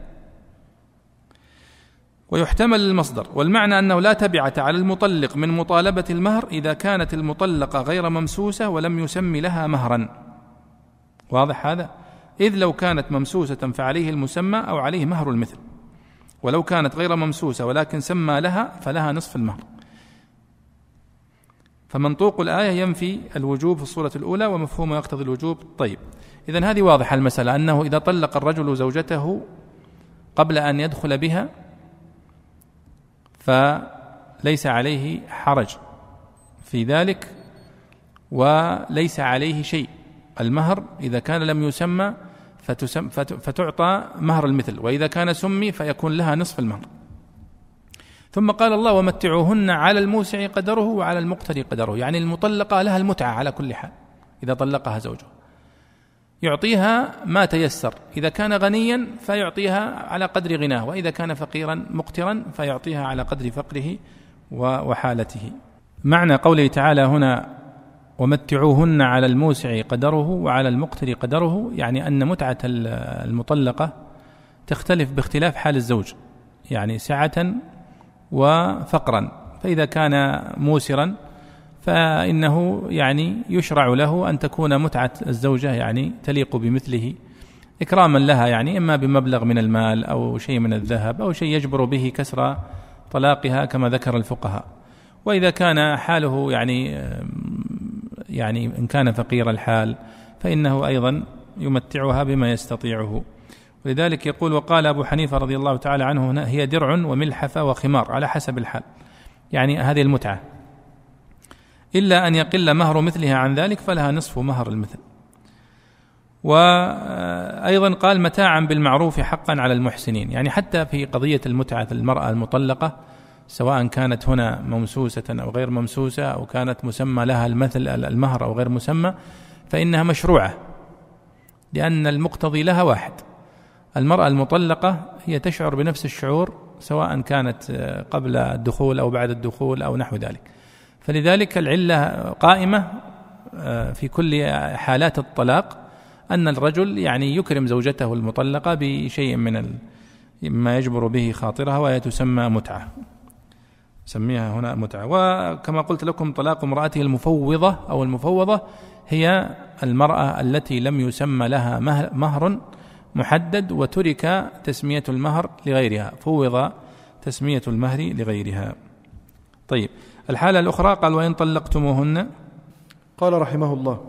ويحتمل المصدر والمعنى أنه لا تبعة على المطلق من مطالبة المهر إذا كانت المطلقة غير ممسوسة ولم يسم لها مهرا. واضح هذا؟ إذ لو كانت ممسوسة فعليه المسمى أو عليه مهر المثل. ولو كانت غير ممسوسة ولكن سمى لها فلها نصف المهر. فمنطوق الآية ينفي الوجوب في الصورة الأولى ومفهومه يقتضي الوجوب. طيب إذا هذه واضحة المسألة أنه إذا طلق الرجل زوجته قبل أن يدخل بها فليس عليه حرج في ذلك وليس عليه شيء. المهر إذا كان لم يسمى فتسم فتعطى مهر المثل وإذا كان سمي فيكون لها نصف المهر. ثم قال الله ومتعوهن على الموسع قدره وعلى المقتدي قدره. يعني المطلقة لها المتعة على كل حال إذا طلقها زوجها. يعطيها ما تيسر. إذا كان غنيا فيعطيها على قدر غناه وإذا كان فقيرا مقترا فيعطيها على قدر فقره وحالته. معنى قوله تعالى هنا ومتعوهن على الموسع قدره وعلى المقتر قدره يعني أن متعة المطلقة تختلف باختلاف حال الزوج يعني سعة وفقرا. فإذا كان موسرا فإنه يعني يشرع له أن تكون متعة الزوجة يعني تليق بمثله إكراما لها يعني إما بمبلغ من المال أو شيء من الذهب أو شيء يجبر به كسر طلاقها كما ذكر الفقهاء. وإذا كان حاله يعني يعني إن كان فقير الحال فإنه أيضا يمتعها بما يستطيعه. ولذلك يقول وقال أبو حنيفة رضي الله تعالى عنه هي درع وملحفة وخمار على حسب الحال. يعني هذه المتعة. إلا أن يقل مهر مثلها عن ذلك فلها نصف مهر المثل. وأيضا قال متاعا بالمعروف حقا على المحسنين يعني حتى في قضية المتعة المرأة المطلقة سواء كانت هنا ممسوسة أو غير ممسوسة أو كانت مسمى لها المثل المهر أو غير مسمى فإنها مشروعة لأن المقتضي لها واحد. المرأة المطلقة هي تشعر بنفس الشعور سواء كانت قبل الدخول أو بعد الدخول أو نحو ذلك. فلذلك العلة قائمة آه، في كل حالات الطلاق أن الرجل يعني يكرم زوجته المطلقة بشيء من ما يجبر به خاطرها وهي تسمى متعة. سميها هنا متعة. وكما قلت لكم طلاق امرأته المفوضة أو المفوضة هي المرأة التي لم يسمى لها مهر محدد وترك تسمية المهر لغيرها. فوض تسمية المهر لغيرها. طيب الحالة الأخرى قال وإن طلقتموهن. قال رحمه الله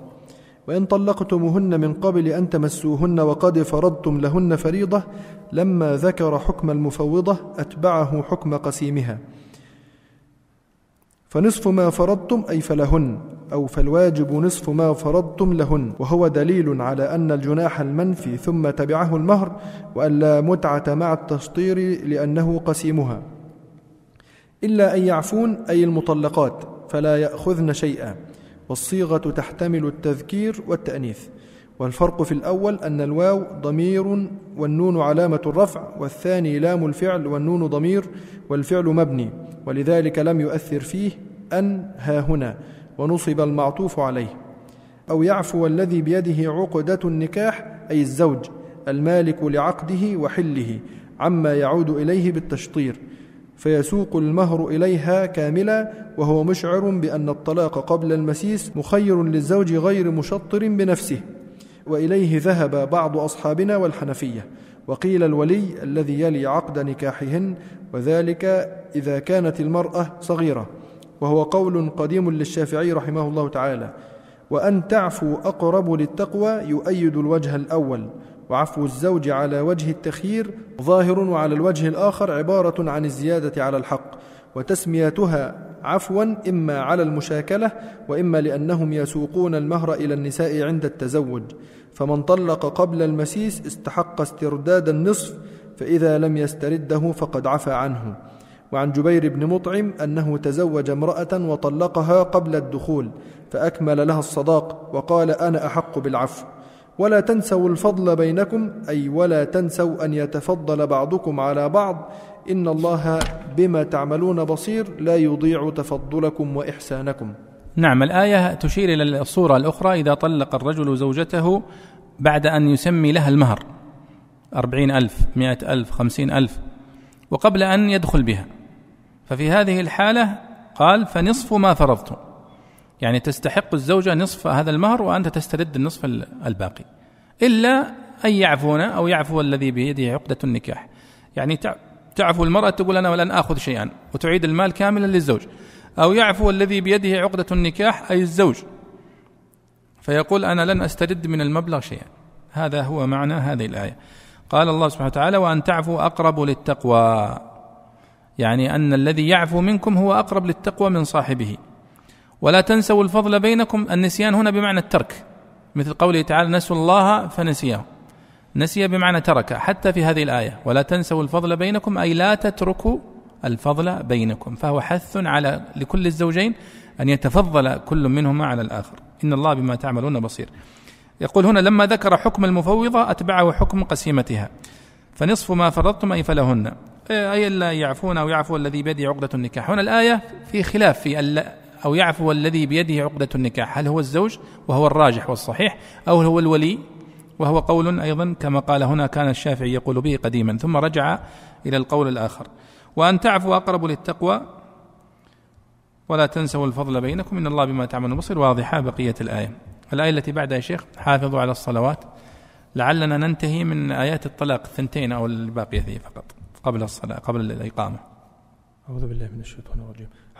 وإن طلقتموهن من قبل أن تمسوهن وقد فرضتم لهن فريضة لما ذكر حكم المفوضة أتبعه حكم قسيمها. فنصف ما فرضتم أي فلهن أو فالواجب نصف ما فرضتم لهن. وهو دليل على أن الجناح المنفي ثم تبعه المهر وأن لا متعة مع التشطير لأنه قسيمها. إلا أن يعفون أي المطلقات فلا يأخذن شيئا. والصيغة تحتمل التذكير والتأنيث. والفرق في الأول أن الواو ضمير والنون علامة الرفع والثاني لام الفعل والنون ضمير والفعل مبني. ولذلك لم يؤثر فيه أن ها هنا ونصب المعطوف عليه. أو يعفو الذي بيده عقدة النكاح أي الزوج المالك لعقده وحله عما يعود إليه بالتشطير. فيسوق المهر إليها كاملا وهو مشعر بأن الطلاق قبل المسيس مخير للزوج غير مشطر بنفسه. وإليه ذهب بعض أصحابنا والحنفية. وقيل الولي الذي يلي عقد نكاحهن وذلك إذا كانت المرأة صغيرة. وهو قول قديم للشافعي رحمه الله تعالى وأن تعفو أقرب للتقوى يؤيد الوجه الأول وعفو الزوج على وجه التخيير ظاهر وعلى الوجه الآخر عبارة عن الزيادة على الحق وتسميتها عفوا إما على المشاكلة وإما لأنهم يسوقون المهر إلى النساء عند التزوج. فمن طلق قبل المسيس استحق استرداد النصف فإذا لم يسترده فقد عفى عنه. وعن جبير بن مطعم أنه تزوج امرأة وطلقها قبل الدخول فأكمل لها الصداق وقال أنا أحق بالعفو. ولا تنسوا الفضل بينكم أي ولا تنسوا أن يتفضل بعضكم على بعض. إن الله بما تعملون بصير لا يضيع تفضلكم وإحسانكم. نعم الآية تشير إلى الصورة الأخرى إذا طلق الرجل زوجته بعد أن يسمي لها المهر. أربعين ألف مئة ألف خمسين ألف. وقبل أن يدخل بها. ففي هذه الحالة قال فنصف ما فرضتم. يعني تستحق الزوجة نصف هذا المهر وأنت تسترد النصف الباقي. إلا أن يعفون أو يعفو الذي بيده عقدة النكاح. يعني تعفو المرأة تقول أنا ولن آخذ شيئا وتعيد المال كاملا للزوج. أو يعفو الذي بيده عقدة النكاح أي الزوج. فيقول أنا لن أسترد من المبلغ شيئا. هذا هو معنى هذه الآية. قال الله سبحانه وتعالى وأن تعفوا أقرب للتقوى. يعني أن الذي يعفو منكم هو أقرب للتقوى من صاحبه. ولا تنسوا الفضل بينكم النسيان هنا بمعنى الترك. مثل قوله تعالى نسوا الله فنسيهم. نسي بمعنى ترك حتى في هذه الآية. ولا تنسوا الفضل بينكم أي لا تتركوا الفضل بينكم. فهو حث على لكل الزوجين أن يتفضل كل منهما على الآخر. إن الله بما تعملون بصير. يقول هنا لما ذكر حكم المفوضة أتبعه حكم قسيمتها. فنصف ما فرضتم أي فلهن. أي لا يعفون أو يعفو الذي بيده عقدة النكاح. هنا الآية في خلاف في أو يعفو الذي بيده عقدة النكاح؟ هل هو الزوج وهو الراجح والصحيح أو هو الولي وهو قول أيضا كما قال هنا كان الشافعي يقول به قديما. ثم رجع إلى القول الآخر. وأن تعفو أقرب للتقوى ولا تنسوا الفضل بينكم. إن الله بما تعملون بصير. واضحة بقية الآية. الآية التي بعدها يا شيخ حافظوا على الصلوات. لعلنا ننتهي من آيات الطلاق الثنتين أو الباقية فقط قبل الصلاة قبل الإقامة. أعوذ بالله من الشيطان الرجيم.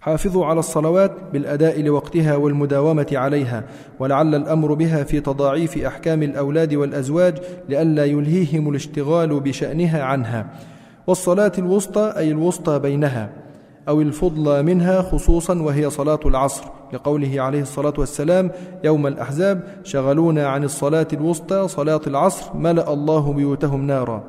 حافظوا على الصلوات بالأداء لوقتها والمداومة عليها ولعل الأمر بها في تضاعيف أحكام الأولاد والأزواج لئلا يلهيهم الاشتغال بشأنها عنها. والصلاة الوسطى أي الوسطى بينها أو الفضلى منها خصوصا وهي صلاة العصر. لقوله عليه الصلاة والسلام يوم الأحزاب شغلونا عن الصلاة الوسطى صلاة العصر ملأ الله بيوتهم نارا.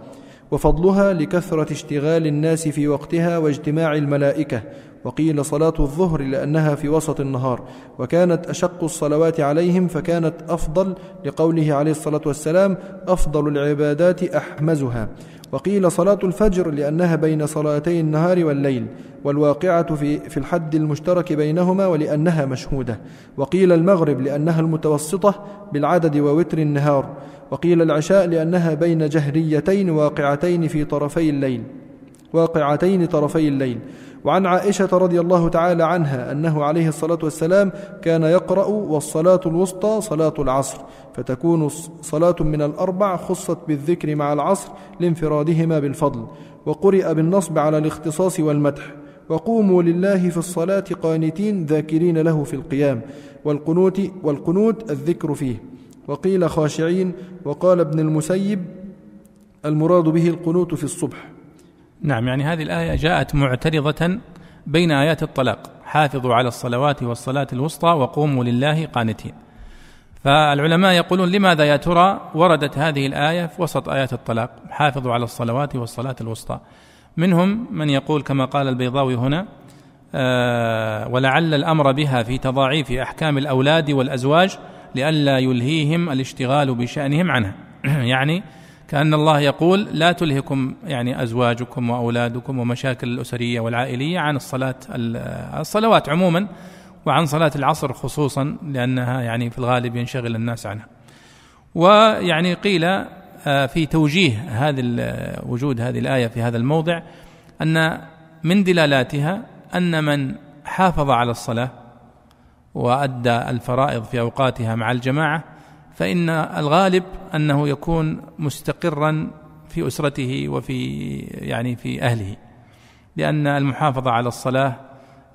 وفضلها لكثرة اشتغال الناس في وقتها واجتماع الملائكة وقيل صلاة الظهر لأنها في وسط النهار وكانت أشق الصلوات عليهم فكانت أفضل لقوله عليه الصلاة والسلام أفضل العبادات أحمزها. وقيل صلاة الفجر لأنها بين صلاتي النهار والليل والواقعة في, في الحد المشترك بينهما ولأنها مشهودة. وقيل المغرب لأنها المتوسطة بالعدد ووتر النهار. وقيل العشاء لأنها بين جهريتين واقعتين في طرفي الليل. واقعتين طرفي الليل. وعن عائشة رضي الله تعالى عنها أنه عليه الصلاة والسلام كان يقرأ والصلاة الوسطى صلاة العصر فتكون صلاة من الأربع خصت بالذكر مع العصر لانفرادهما بالفضل وقرئ بالنصب على الاختصاص والمدح وقوموا لله في الصلاة قانتين ذاكرين له في القيام والقنوت والقنوت الذكر فيه. وقيل خاشعين وقال ابن المسيب المراد به القنوت في الصبح. نعم يعني هذه الآية جاءت معترضة بين آيات الطلاق. حافظوا على الصلوات والصلاة الوسطى وقوموا لله قانتين. فالعلماء يقولون لماذا يا ترى وردت هذه الآية في وسط آيات الطلاق؟ حافظوا على الصلوات والصلاة الوسطى. منهم من يقول كما قال البيضاوي هنا آه ولعل الأمر بها في تضاعيف أحكام الأولاد والأزواج لئلا يلهيهم الاشتغال بشأنهم عنها. يعني كأن الله يقول لا تلهكم يعني أزواجكم وأولادكم ومشاكل الأسرية والعائلية عن الصلاة الصلوات عموما وعن صلاة العصر خصوصا لأنها يعني في الغالب ينشغل الناس عنها. ويعني قيل آه، في توجيه هذه وجود هذه الآية في هذا الموضع أن من دلالاتها أن من حافظ على الصلاة وأدى الفرائض في أوقاتها مع الجماعة فإن الغالب أنه يكون مستقرا في أسرته وفي يعني في أهله لأن المحافظة على الصلاة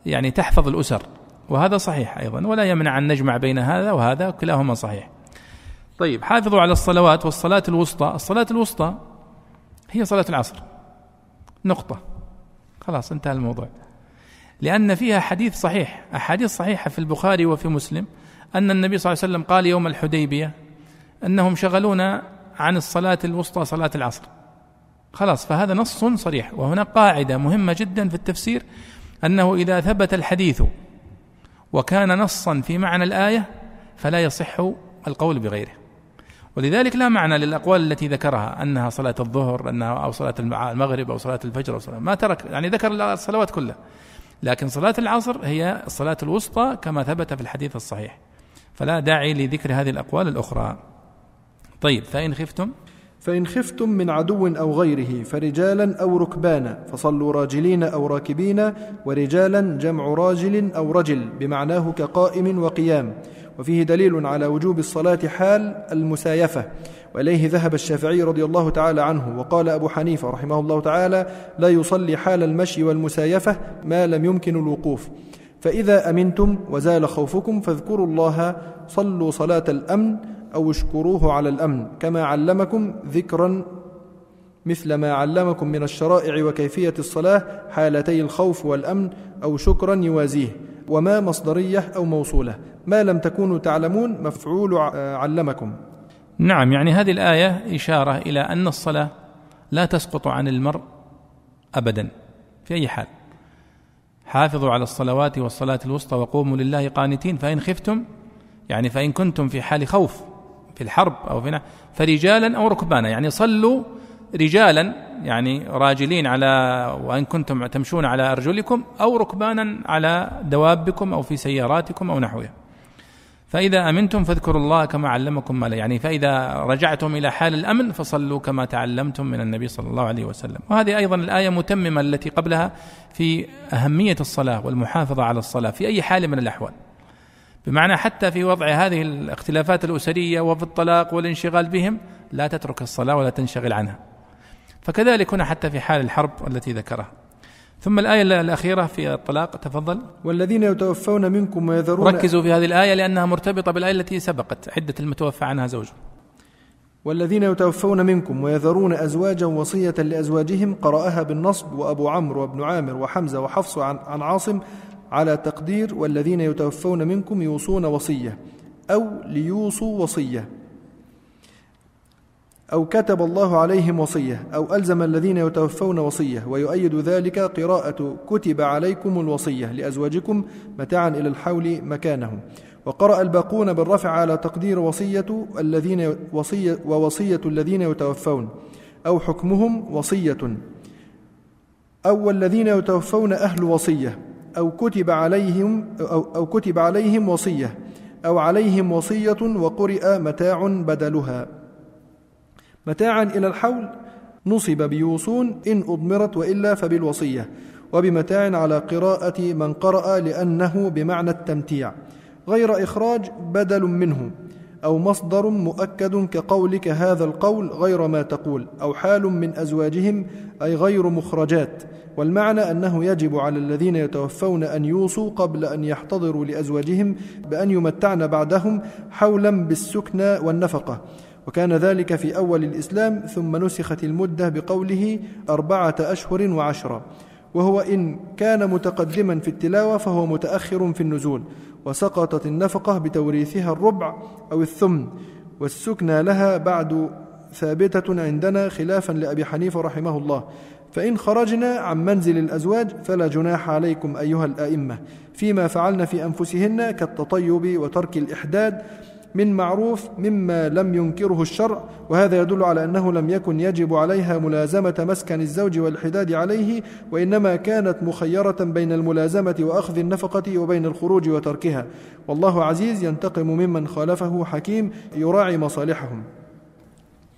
يعني تحفظ الأسر وهذا صحيح أيضا ولا يمنع أن نجمع بين هذا وهذا كلاهما صحيح. طيب. حافظوا على الصلوات والصلاة الوسطى الصلاة الوسطى هي صلاة العصر. نقطة. خلاص انتهى الموضوع. لأن فيها حديث صحيح أحاديث صحيحة في البخاري وفي مسلم أن النبي صلى الله عليه وسلم قال يوم الحديبية أنهم شغلونا عن الصلاة الوسطى صلاة العصر. خلاص فهذا نص صريح. وهنا قاعدة مهمة جدا في التفسير أنه إذا ثبت الحديث وكان نصا في معنى الآية فلا يصح القول بغيره. ولذلك لا معنى للأقوال التي ذكرها أنها صلاة الظهر أنها أو صلاة المغرب أو صلاة الفجر أو صلاة ما ترك يعني ذكر الصلوات كلها. لكن صلاة العصر هي الصلاة الوسطى كما ثبت في الحديث الصحيح. فلا داعي لذكر هذه الأقوال الأخرى. طيب فإن خفتم؟ فإن خفتم من عدو أو غيره فرجالا أو ركبانا فصلوا راجلين أو راكبين ورجالا جمع راجل أو رجل بمعناه كقائم وقيام. وفيه دليل على وجوب الصلاة حال المسايفة. وإليه ذهب الشافعي رضي الله تعالى عنه وقال أبو حنيفة رحمه الله تعالى لا يصلي حال المشي والمسايفة ما لم يمكن الوقوف. فإذا أمنتم وزال خوفكم فاذكروا الله صلوا صلاة الأمن أو اشكروه على الأمن كما علمكم ذكرا مثل ما علمكم من الشرائع وكيفية الصلاة حالتي الخوف والأمن أو شكرا يوازيه وما مصدرية أو موصولة ما لم تكونوا تعلمون مفعول علمكم. نعم يعني هذه الآية إشارة إلى أن الصلاة لا تسقط عن المرء أبدا في أي حال. حافظوا على الصلوات والصلاة الوسطى وقوموا لله قانتين فإن خفتم يعني فإن كنتم في حال خوف في الحرب أو في فرجالا أو ركبانا يعني صلوا رجالا يعني راجلين على وإن كنتم تمشون على أرجلكم أو ركبانا على دوابكم أو في سياراتكم أو نحوها فإذا أمنتم فاذكروا الله كما علمكم ما لا يعني فإذا رجعتم إلى حال الأمن فصلوا كما تعلمتم من النبي صلى الله عليه وسلم. وهذه أيضا الآية متممة التي قبلها في أهمية الصلاة والمحافظة على الصلاة في أي حال من الأحوال. بمعنى حتى في وضع هذه الاختلافات الأسرية وفي الطلاق والانشغال بهم لا تترك الصلاة ولا تنشغل عنها. فكذلك هنا حتى في حال الحرب التي ذكرها. ثم الآية الأخيرة في الطلاق تفضل. والذين يتوفون منكم ويذرون ركزوا في هذه الآية لأنها مرتبطة بالآية التي سبقت عدة المتوفى عنها زوج. والذين يتوفون منكم ويذرون أزواجا وصية لأزواجهم قرأها بالنصب وأبو عمرو وابن عامر وحمزة وحفص عن, عن عاصم على تقدير والذين يتوفون منكم يوصون وصية أو ليوصوا وصية. أو كتب الله عليهم وصية أو ألزم الذين يتوفون وصية ويؤيد ذلك قراءة كتب عليكم الوصية لأزواجكم متاعا إلى الحول مكانه وقرأ الباقون بالرفع على تقدير وصية الذين وصية ووصية الذين يتوفون أو حكمهم وصية. أو الذين يتوفون أهل وصية أو كتب عليهم أو, أو كتب عليهم وصية أو عليهم وصية وقرئ متاع بدلها. متاعا إلى الحول. نصب بيوصون إن أضمرت وإلا فبالوصية. وبمتاع على قراءة من قرأ لأنه بمعنى التمتيع. غير إخراج بدل منه أو مصدر مؤكد كقولك هذا القول غير ما تقول أو حال من أزواجهم أي غير مخرجات. والمعنى أنه يجب على الذين يتوفون أن يوصوا قبل أن يحتضروا لأزواجهم بأن يمتعن بعدهم حولا بالسكنى والنفقة. وكان ذلك في أول الإسلام ثم نسخت المدة بقوله أربعة أشهر وعشرة. وهو إن كان متقدما في التلاوة فهو متأخر في النزول. وسقطت النفقة بتوريثها الربع أو الثمن والسكنى لها بعد ثابتة عندنا خلافا لأبي حنيفة رحمه الله. فإن خرجنا عن منزل الأزواج فلا جناح عليكم أيها الآئمة. فيما فعلن في أنفسهن كالتطيب وترك الإحداد من معروف مما لم ينكره الشرع وهذا يدل على أنه لم يكن يجب عليها ملازمة مسكن الزوج والحداد عليه وإنما كانت مخيرة بين الملازمة وأخذ النفقة وبين الخروج وتركها. والله عزيز ينتقم ممن خالفه حكيم يراعي مصالحهم.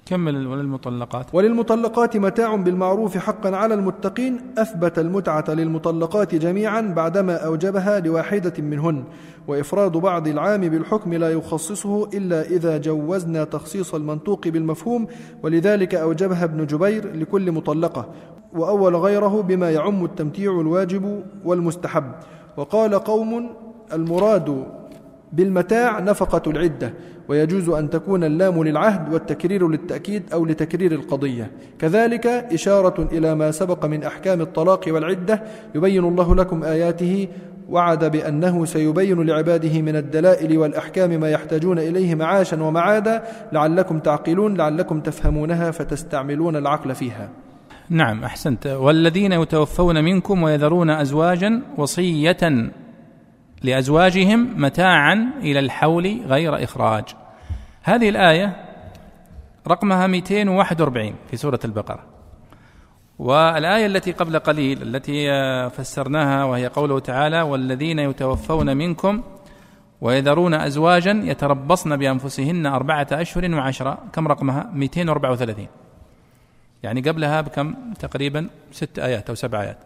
كمل وللمطلقات. وللمطلقات متاع بالمعروف حقا على المتقين أثبت المتعة للمطلقات جميعا بعدما أوجبها لواحدة منهن. وإفراد بعض العام بالحكم لا يخصصه إلا إذا جوزنا تخصيص المنطوق بالمفهوم ولذلك أوجبها ابن جبير لكل مطلقة. وأول غيره بما يعم التمتيع الواجب والمستحب. وقال قوم المراد بالمتاع نفقة العدة. ويجوز أن تكون اللام للعهد والتكرير للتأكيد أو لتكرير القضية. كذلك إشارة إلى ما سبق من أحكام الطلاق والعدة يبين الله لكم آياته وعد بأنه سيبين لعباده من الدلائل والأحكام ما يحتاجون إليه معاشا ومعادا. لعلكم تعقلون لعلكم تفهمونها فتستعملون العقل فيها. نعم أحسنت. والذين يتوفون منكم ويذرون أزواجا وصية لأزواجهم متاعا إلى الحول غير إخراج. هذه الآية رقمها 241 في سورة البقرة. والآية التي قبل قليل التي فسرناها وهي قوله تعالى والذين يتوفون منكم ويذرون أزواجا يتربصن بأنفسهن أربعة أشهر وعشرة كم رقمها؟ 234 يعني قبلها بكم؟ تقريبا ست آيات أو سبع آيات.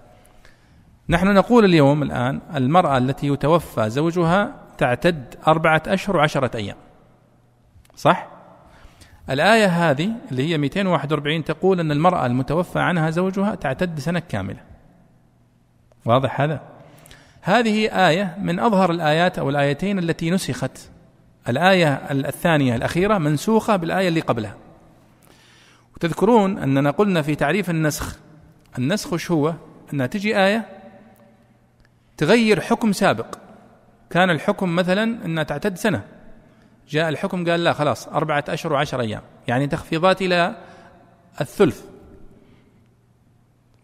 نحن نقول اليوم الآن المرأة التي يتوفى زوجها تعتد أربعة أشهر وعشرة أيام صح؟ الآية هذه اللي هي 241 تقول أن المرأة المتوفى عنها زوجها تعتد سنة كاملة واضح هذا؟ هذه آية من أظهر الآيات أو الآيتين التي نسخت الآية الثانية الأخيرة منسوخة بالآية اللي قبلها وتذكرون أننا قلنا في تعريف النسخ النسخ وش هو؟ أنها تجي آية تغير حكم سابق. كان الحكم مثلا أنها تعتد سنة. جاء الحكم قال لا خلاص أربعة أشهر وعشر أيام. يعني تخفيضات إلى الثلث.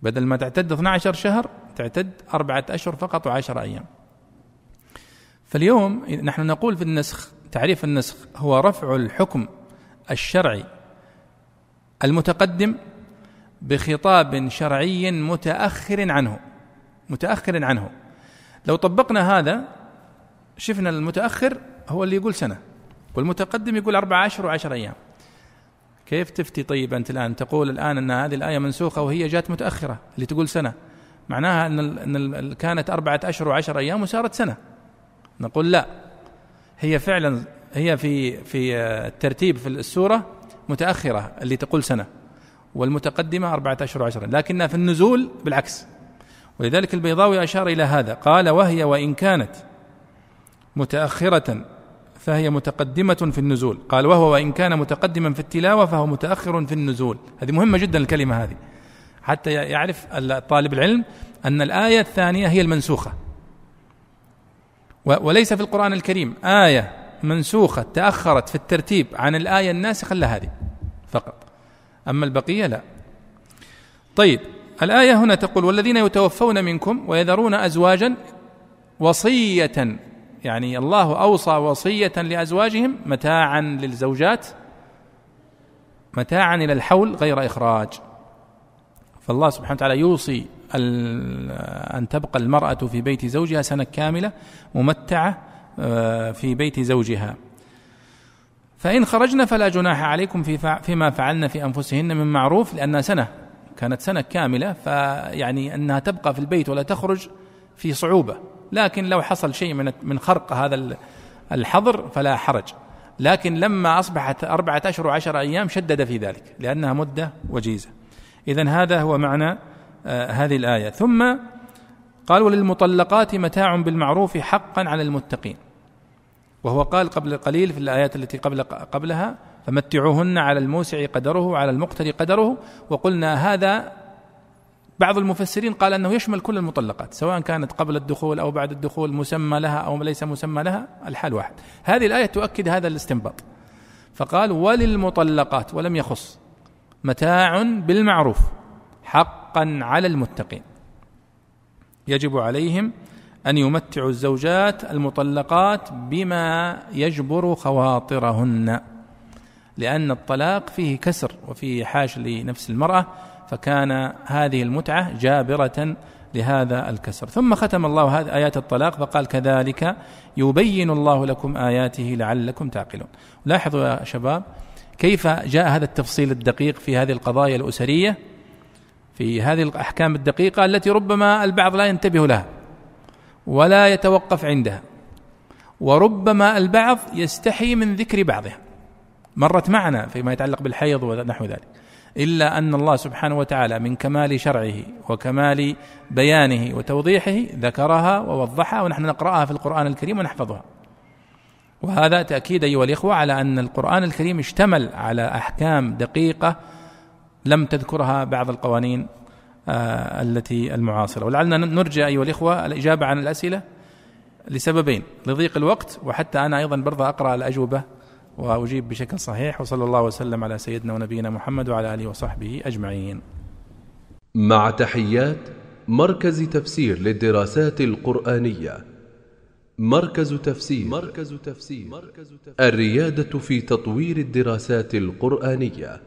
بدل ما تعتد 12 شهر تعتد أربعة أشهر فقط وعشر أيام. فاليوم نحن نقول في النسخ تعريف النسخ هو رفع الحكم الشرعي المتقدم بخطاب شرعي متأخر عنه متأخر عنه. لو طبقنا هذا شفنا المتأخر هو اللي يقول سنة والمتقدم يقول أربع أشهر وعشر أيام. كيف تفتي طيب أنت الآن؟ تقول الآن أن هذه الآية منسوخة وهي جات متأخرة اللي تقول سنة. معناها أن, كانت أربعة أشهر وعشر أيام وصارت سنة. نقول لا. هي فعلا هي في في الترتيب في السورة متأخرة اللي تقول سنة. والمتقدمة أربعة أشهر وعشرة لكنها في النزول بالعكس. ولذلك البيضاوي أشار إلى هذا قال وهي وإن كانت متأخرة فهي متقدمة في النزول. قال وهو وإن كان متقدما في التلاوة فهو متأخر في النزول. هذه مهمة جدا الكلمة هذه. حتى يعرف طالب العلم أن الآية الثانية هي المنسوخة. وليس في القرآن الكريم. آية منسوخة تأخرت في الترتيب عن الآية الناسخة إلا هذه فقط. أما البقية لا. طيب الآية هنا تقول والذين يتوفون منكم ويذرون أزواجا وصية يعني الله أوصى وصية لأزواجهم متاعا للزوجات متاعا إلى الحول غير إخراج. فالله سبحانه وتعالى يوصي أن تبقى المرأة في بيت زوجها سنة كاملة ممتعة آه، في بيت زوجها. فإن خرجنا فلا جناح عليكم في فيما فعلن في أنفسهن من معروف لأنها سنة كانت سنة كاملة فيعني أنها تبقى في البيت ولا تخرج في صعوبة. لكن لو حصل شيء من من خرق هذا الحظر فلا حرج. لكن لما أصبحت أربعة أشهر وعشر أيام شدد في ذلك لأنها مدة وجيزة. إذا هذا هو معنى آه هذه الآية. ثم قال وللمطلقات متاع بالمعروف حقا على المتقين. وهو قال قبل قليل في الآيات التي قبل قبلها فمتعوهن على الموسع قدره وعلى المقتر قدره. وقلنا هذا بعض المفسرين قال أنه يشمل كل المطلقات سواء كانت قبل الدخول أو بعد الدخول مسمى لها أو ليس مسمى لها الحال واحد. هذه الآية تؤكد هذا الاستنباط. فقال وللمطلقات ولم يخص. متاع بالمعروف حقا على المتقين. يجب عليهم أن يمتعوا الزوجات المطلقات بما يجبر خواطرهن. لأن الطلاق فيه كسر وفيه حاش لنفس المرأة فكان هذه المتعة جابرة لهذا الكسر. ثم ختم الله هذه آيات الطلاق فقال كذلك يبين الله لكم آياته لعلكم تعقلون. لاحظوا يا شباب كيف جاء هذا التفصيل الدقيق في هذه القضايا الأسرية في هذه الأحكام الدقيقة التي ربما البعض لا ينتبه لها ولا يتوقف عندها وربما البعض يستحي من ذكر بعضها. مرت معنا فيما يتعلق بالحيض ونحو ذلك. إلا أن الله سبحانه وتعالى من كمال شرعه وكمال بيانه وتوضيحه ذكرها ووضحها ونحن نقرأها في القرآن الكريم ونحفظها. وهذا تأكيد أيها الإخوة على أن القرآن الكريم اشتمل على أحكام دقيقة لم تذكرها بعض القوانين آه التي المعاصرة. ولعلنا نرجع أيها الإخوة الإجابة عن الأسئلة لسببين لضيق الوقت وحتى أنا أيضا برضه أقرأ الأجوبة وأجيب بشكل صحيح وصلى الله وسلم على سيدنا ونبينا محمد وعلى آله وصحبه أجمعين. مع تحيات مركز تفسير للدراسات القرآنية. مركز تفسير مركز تفسير الريادة في تطوير الدراسات القرآنية.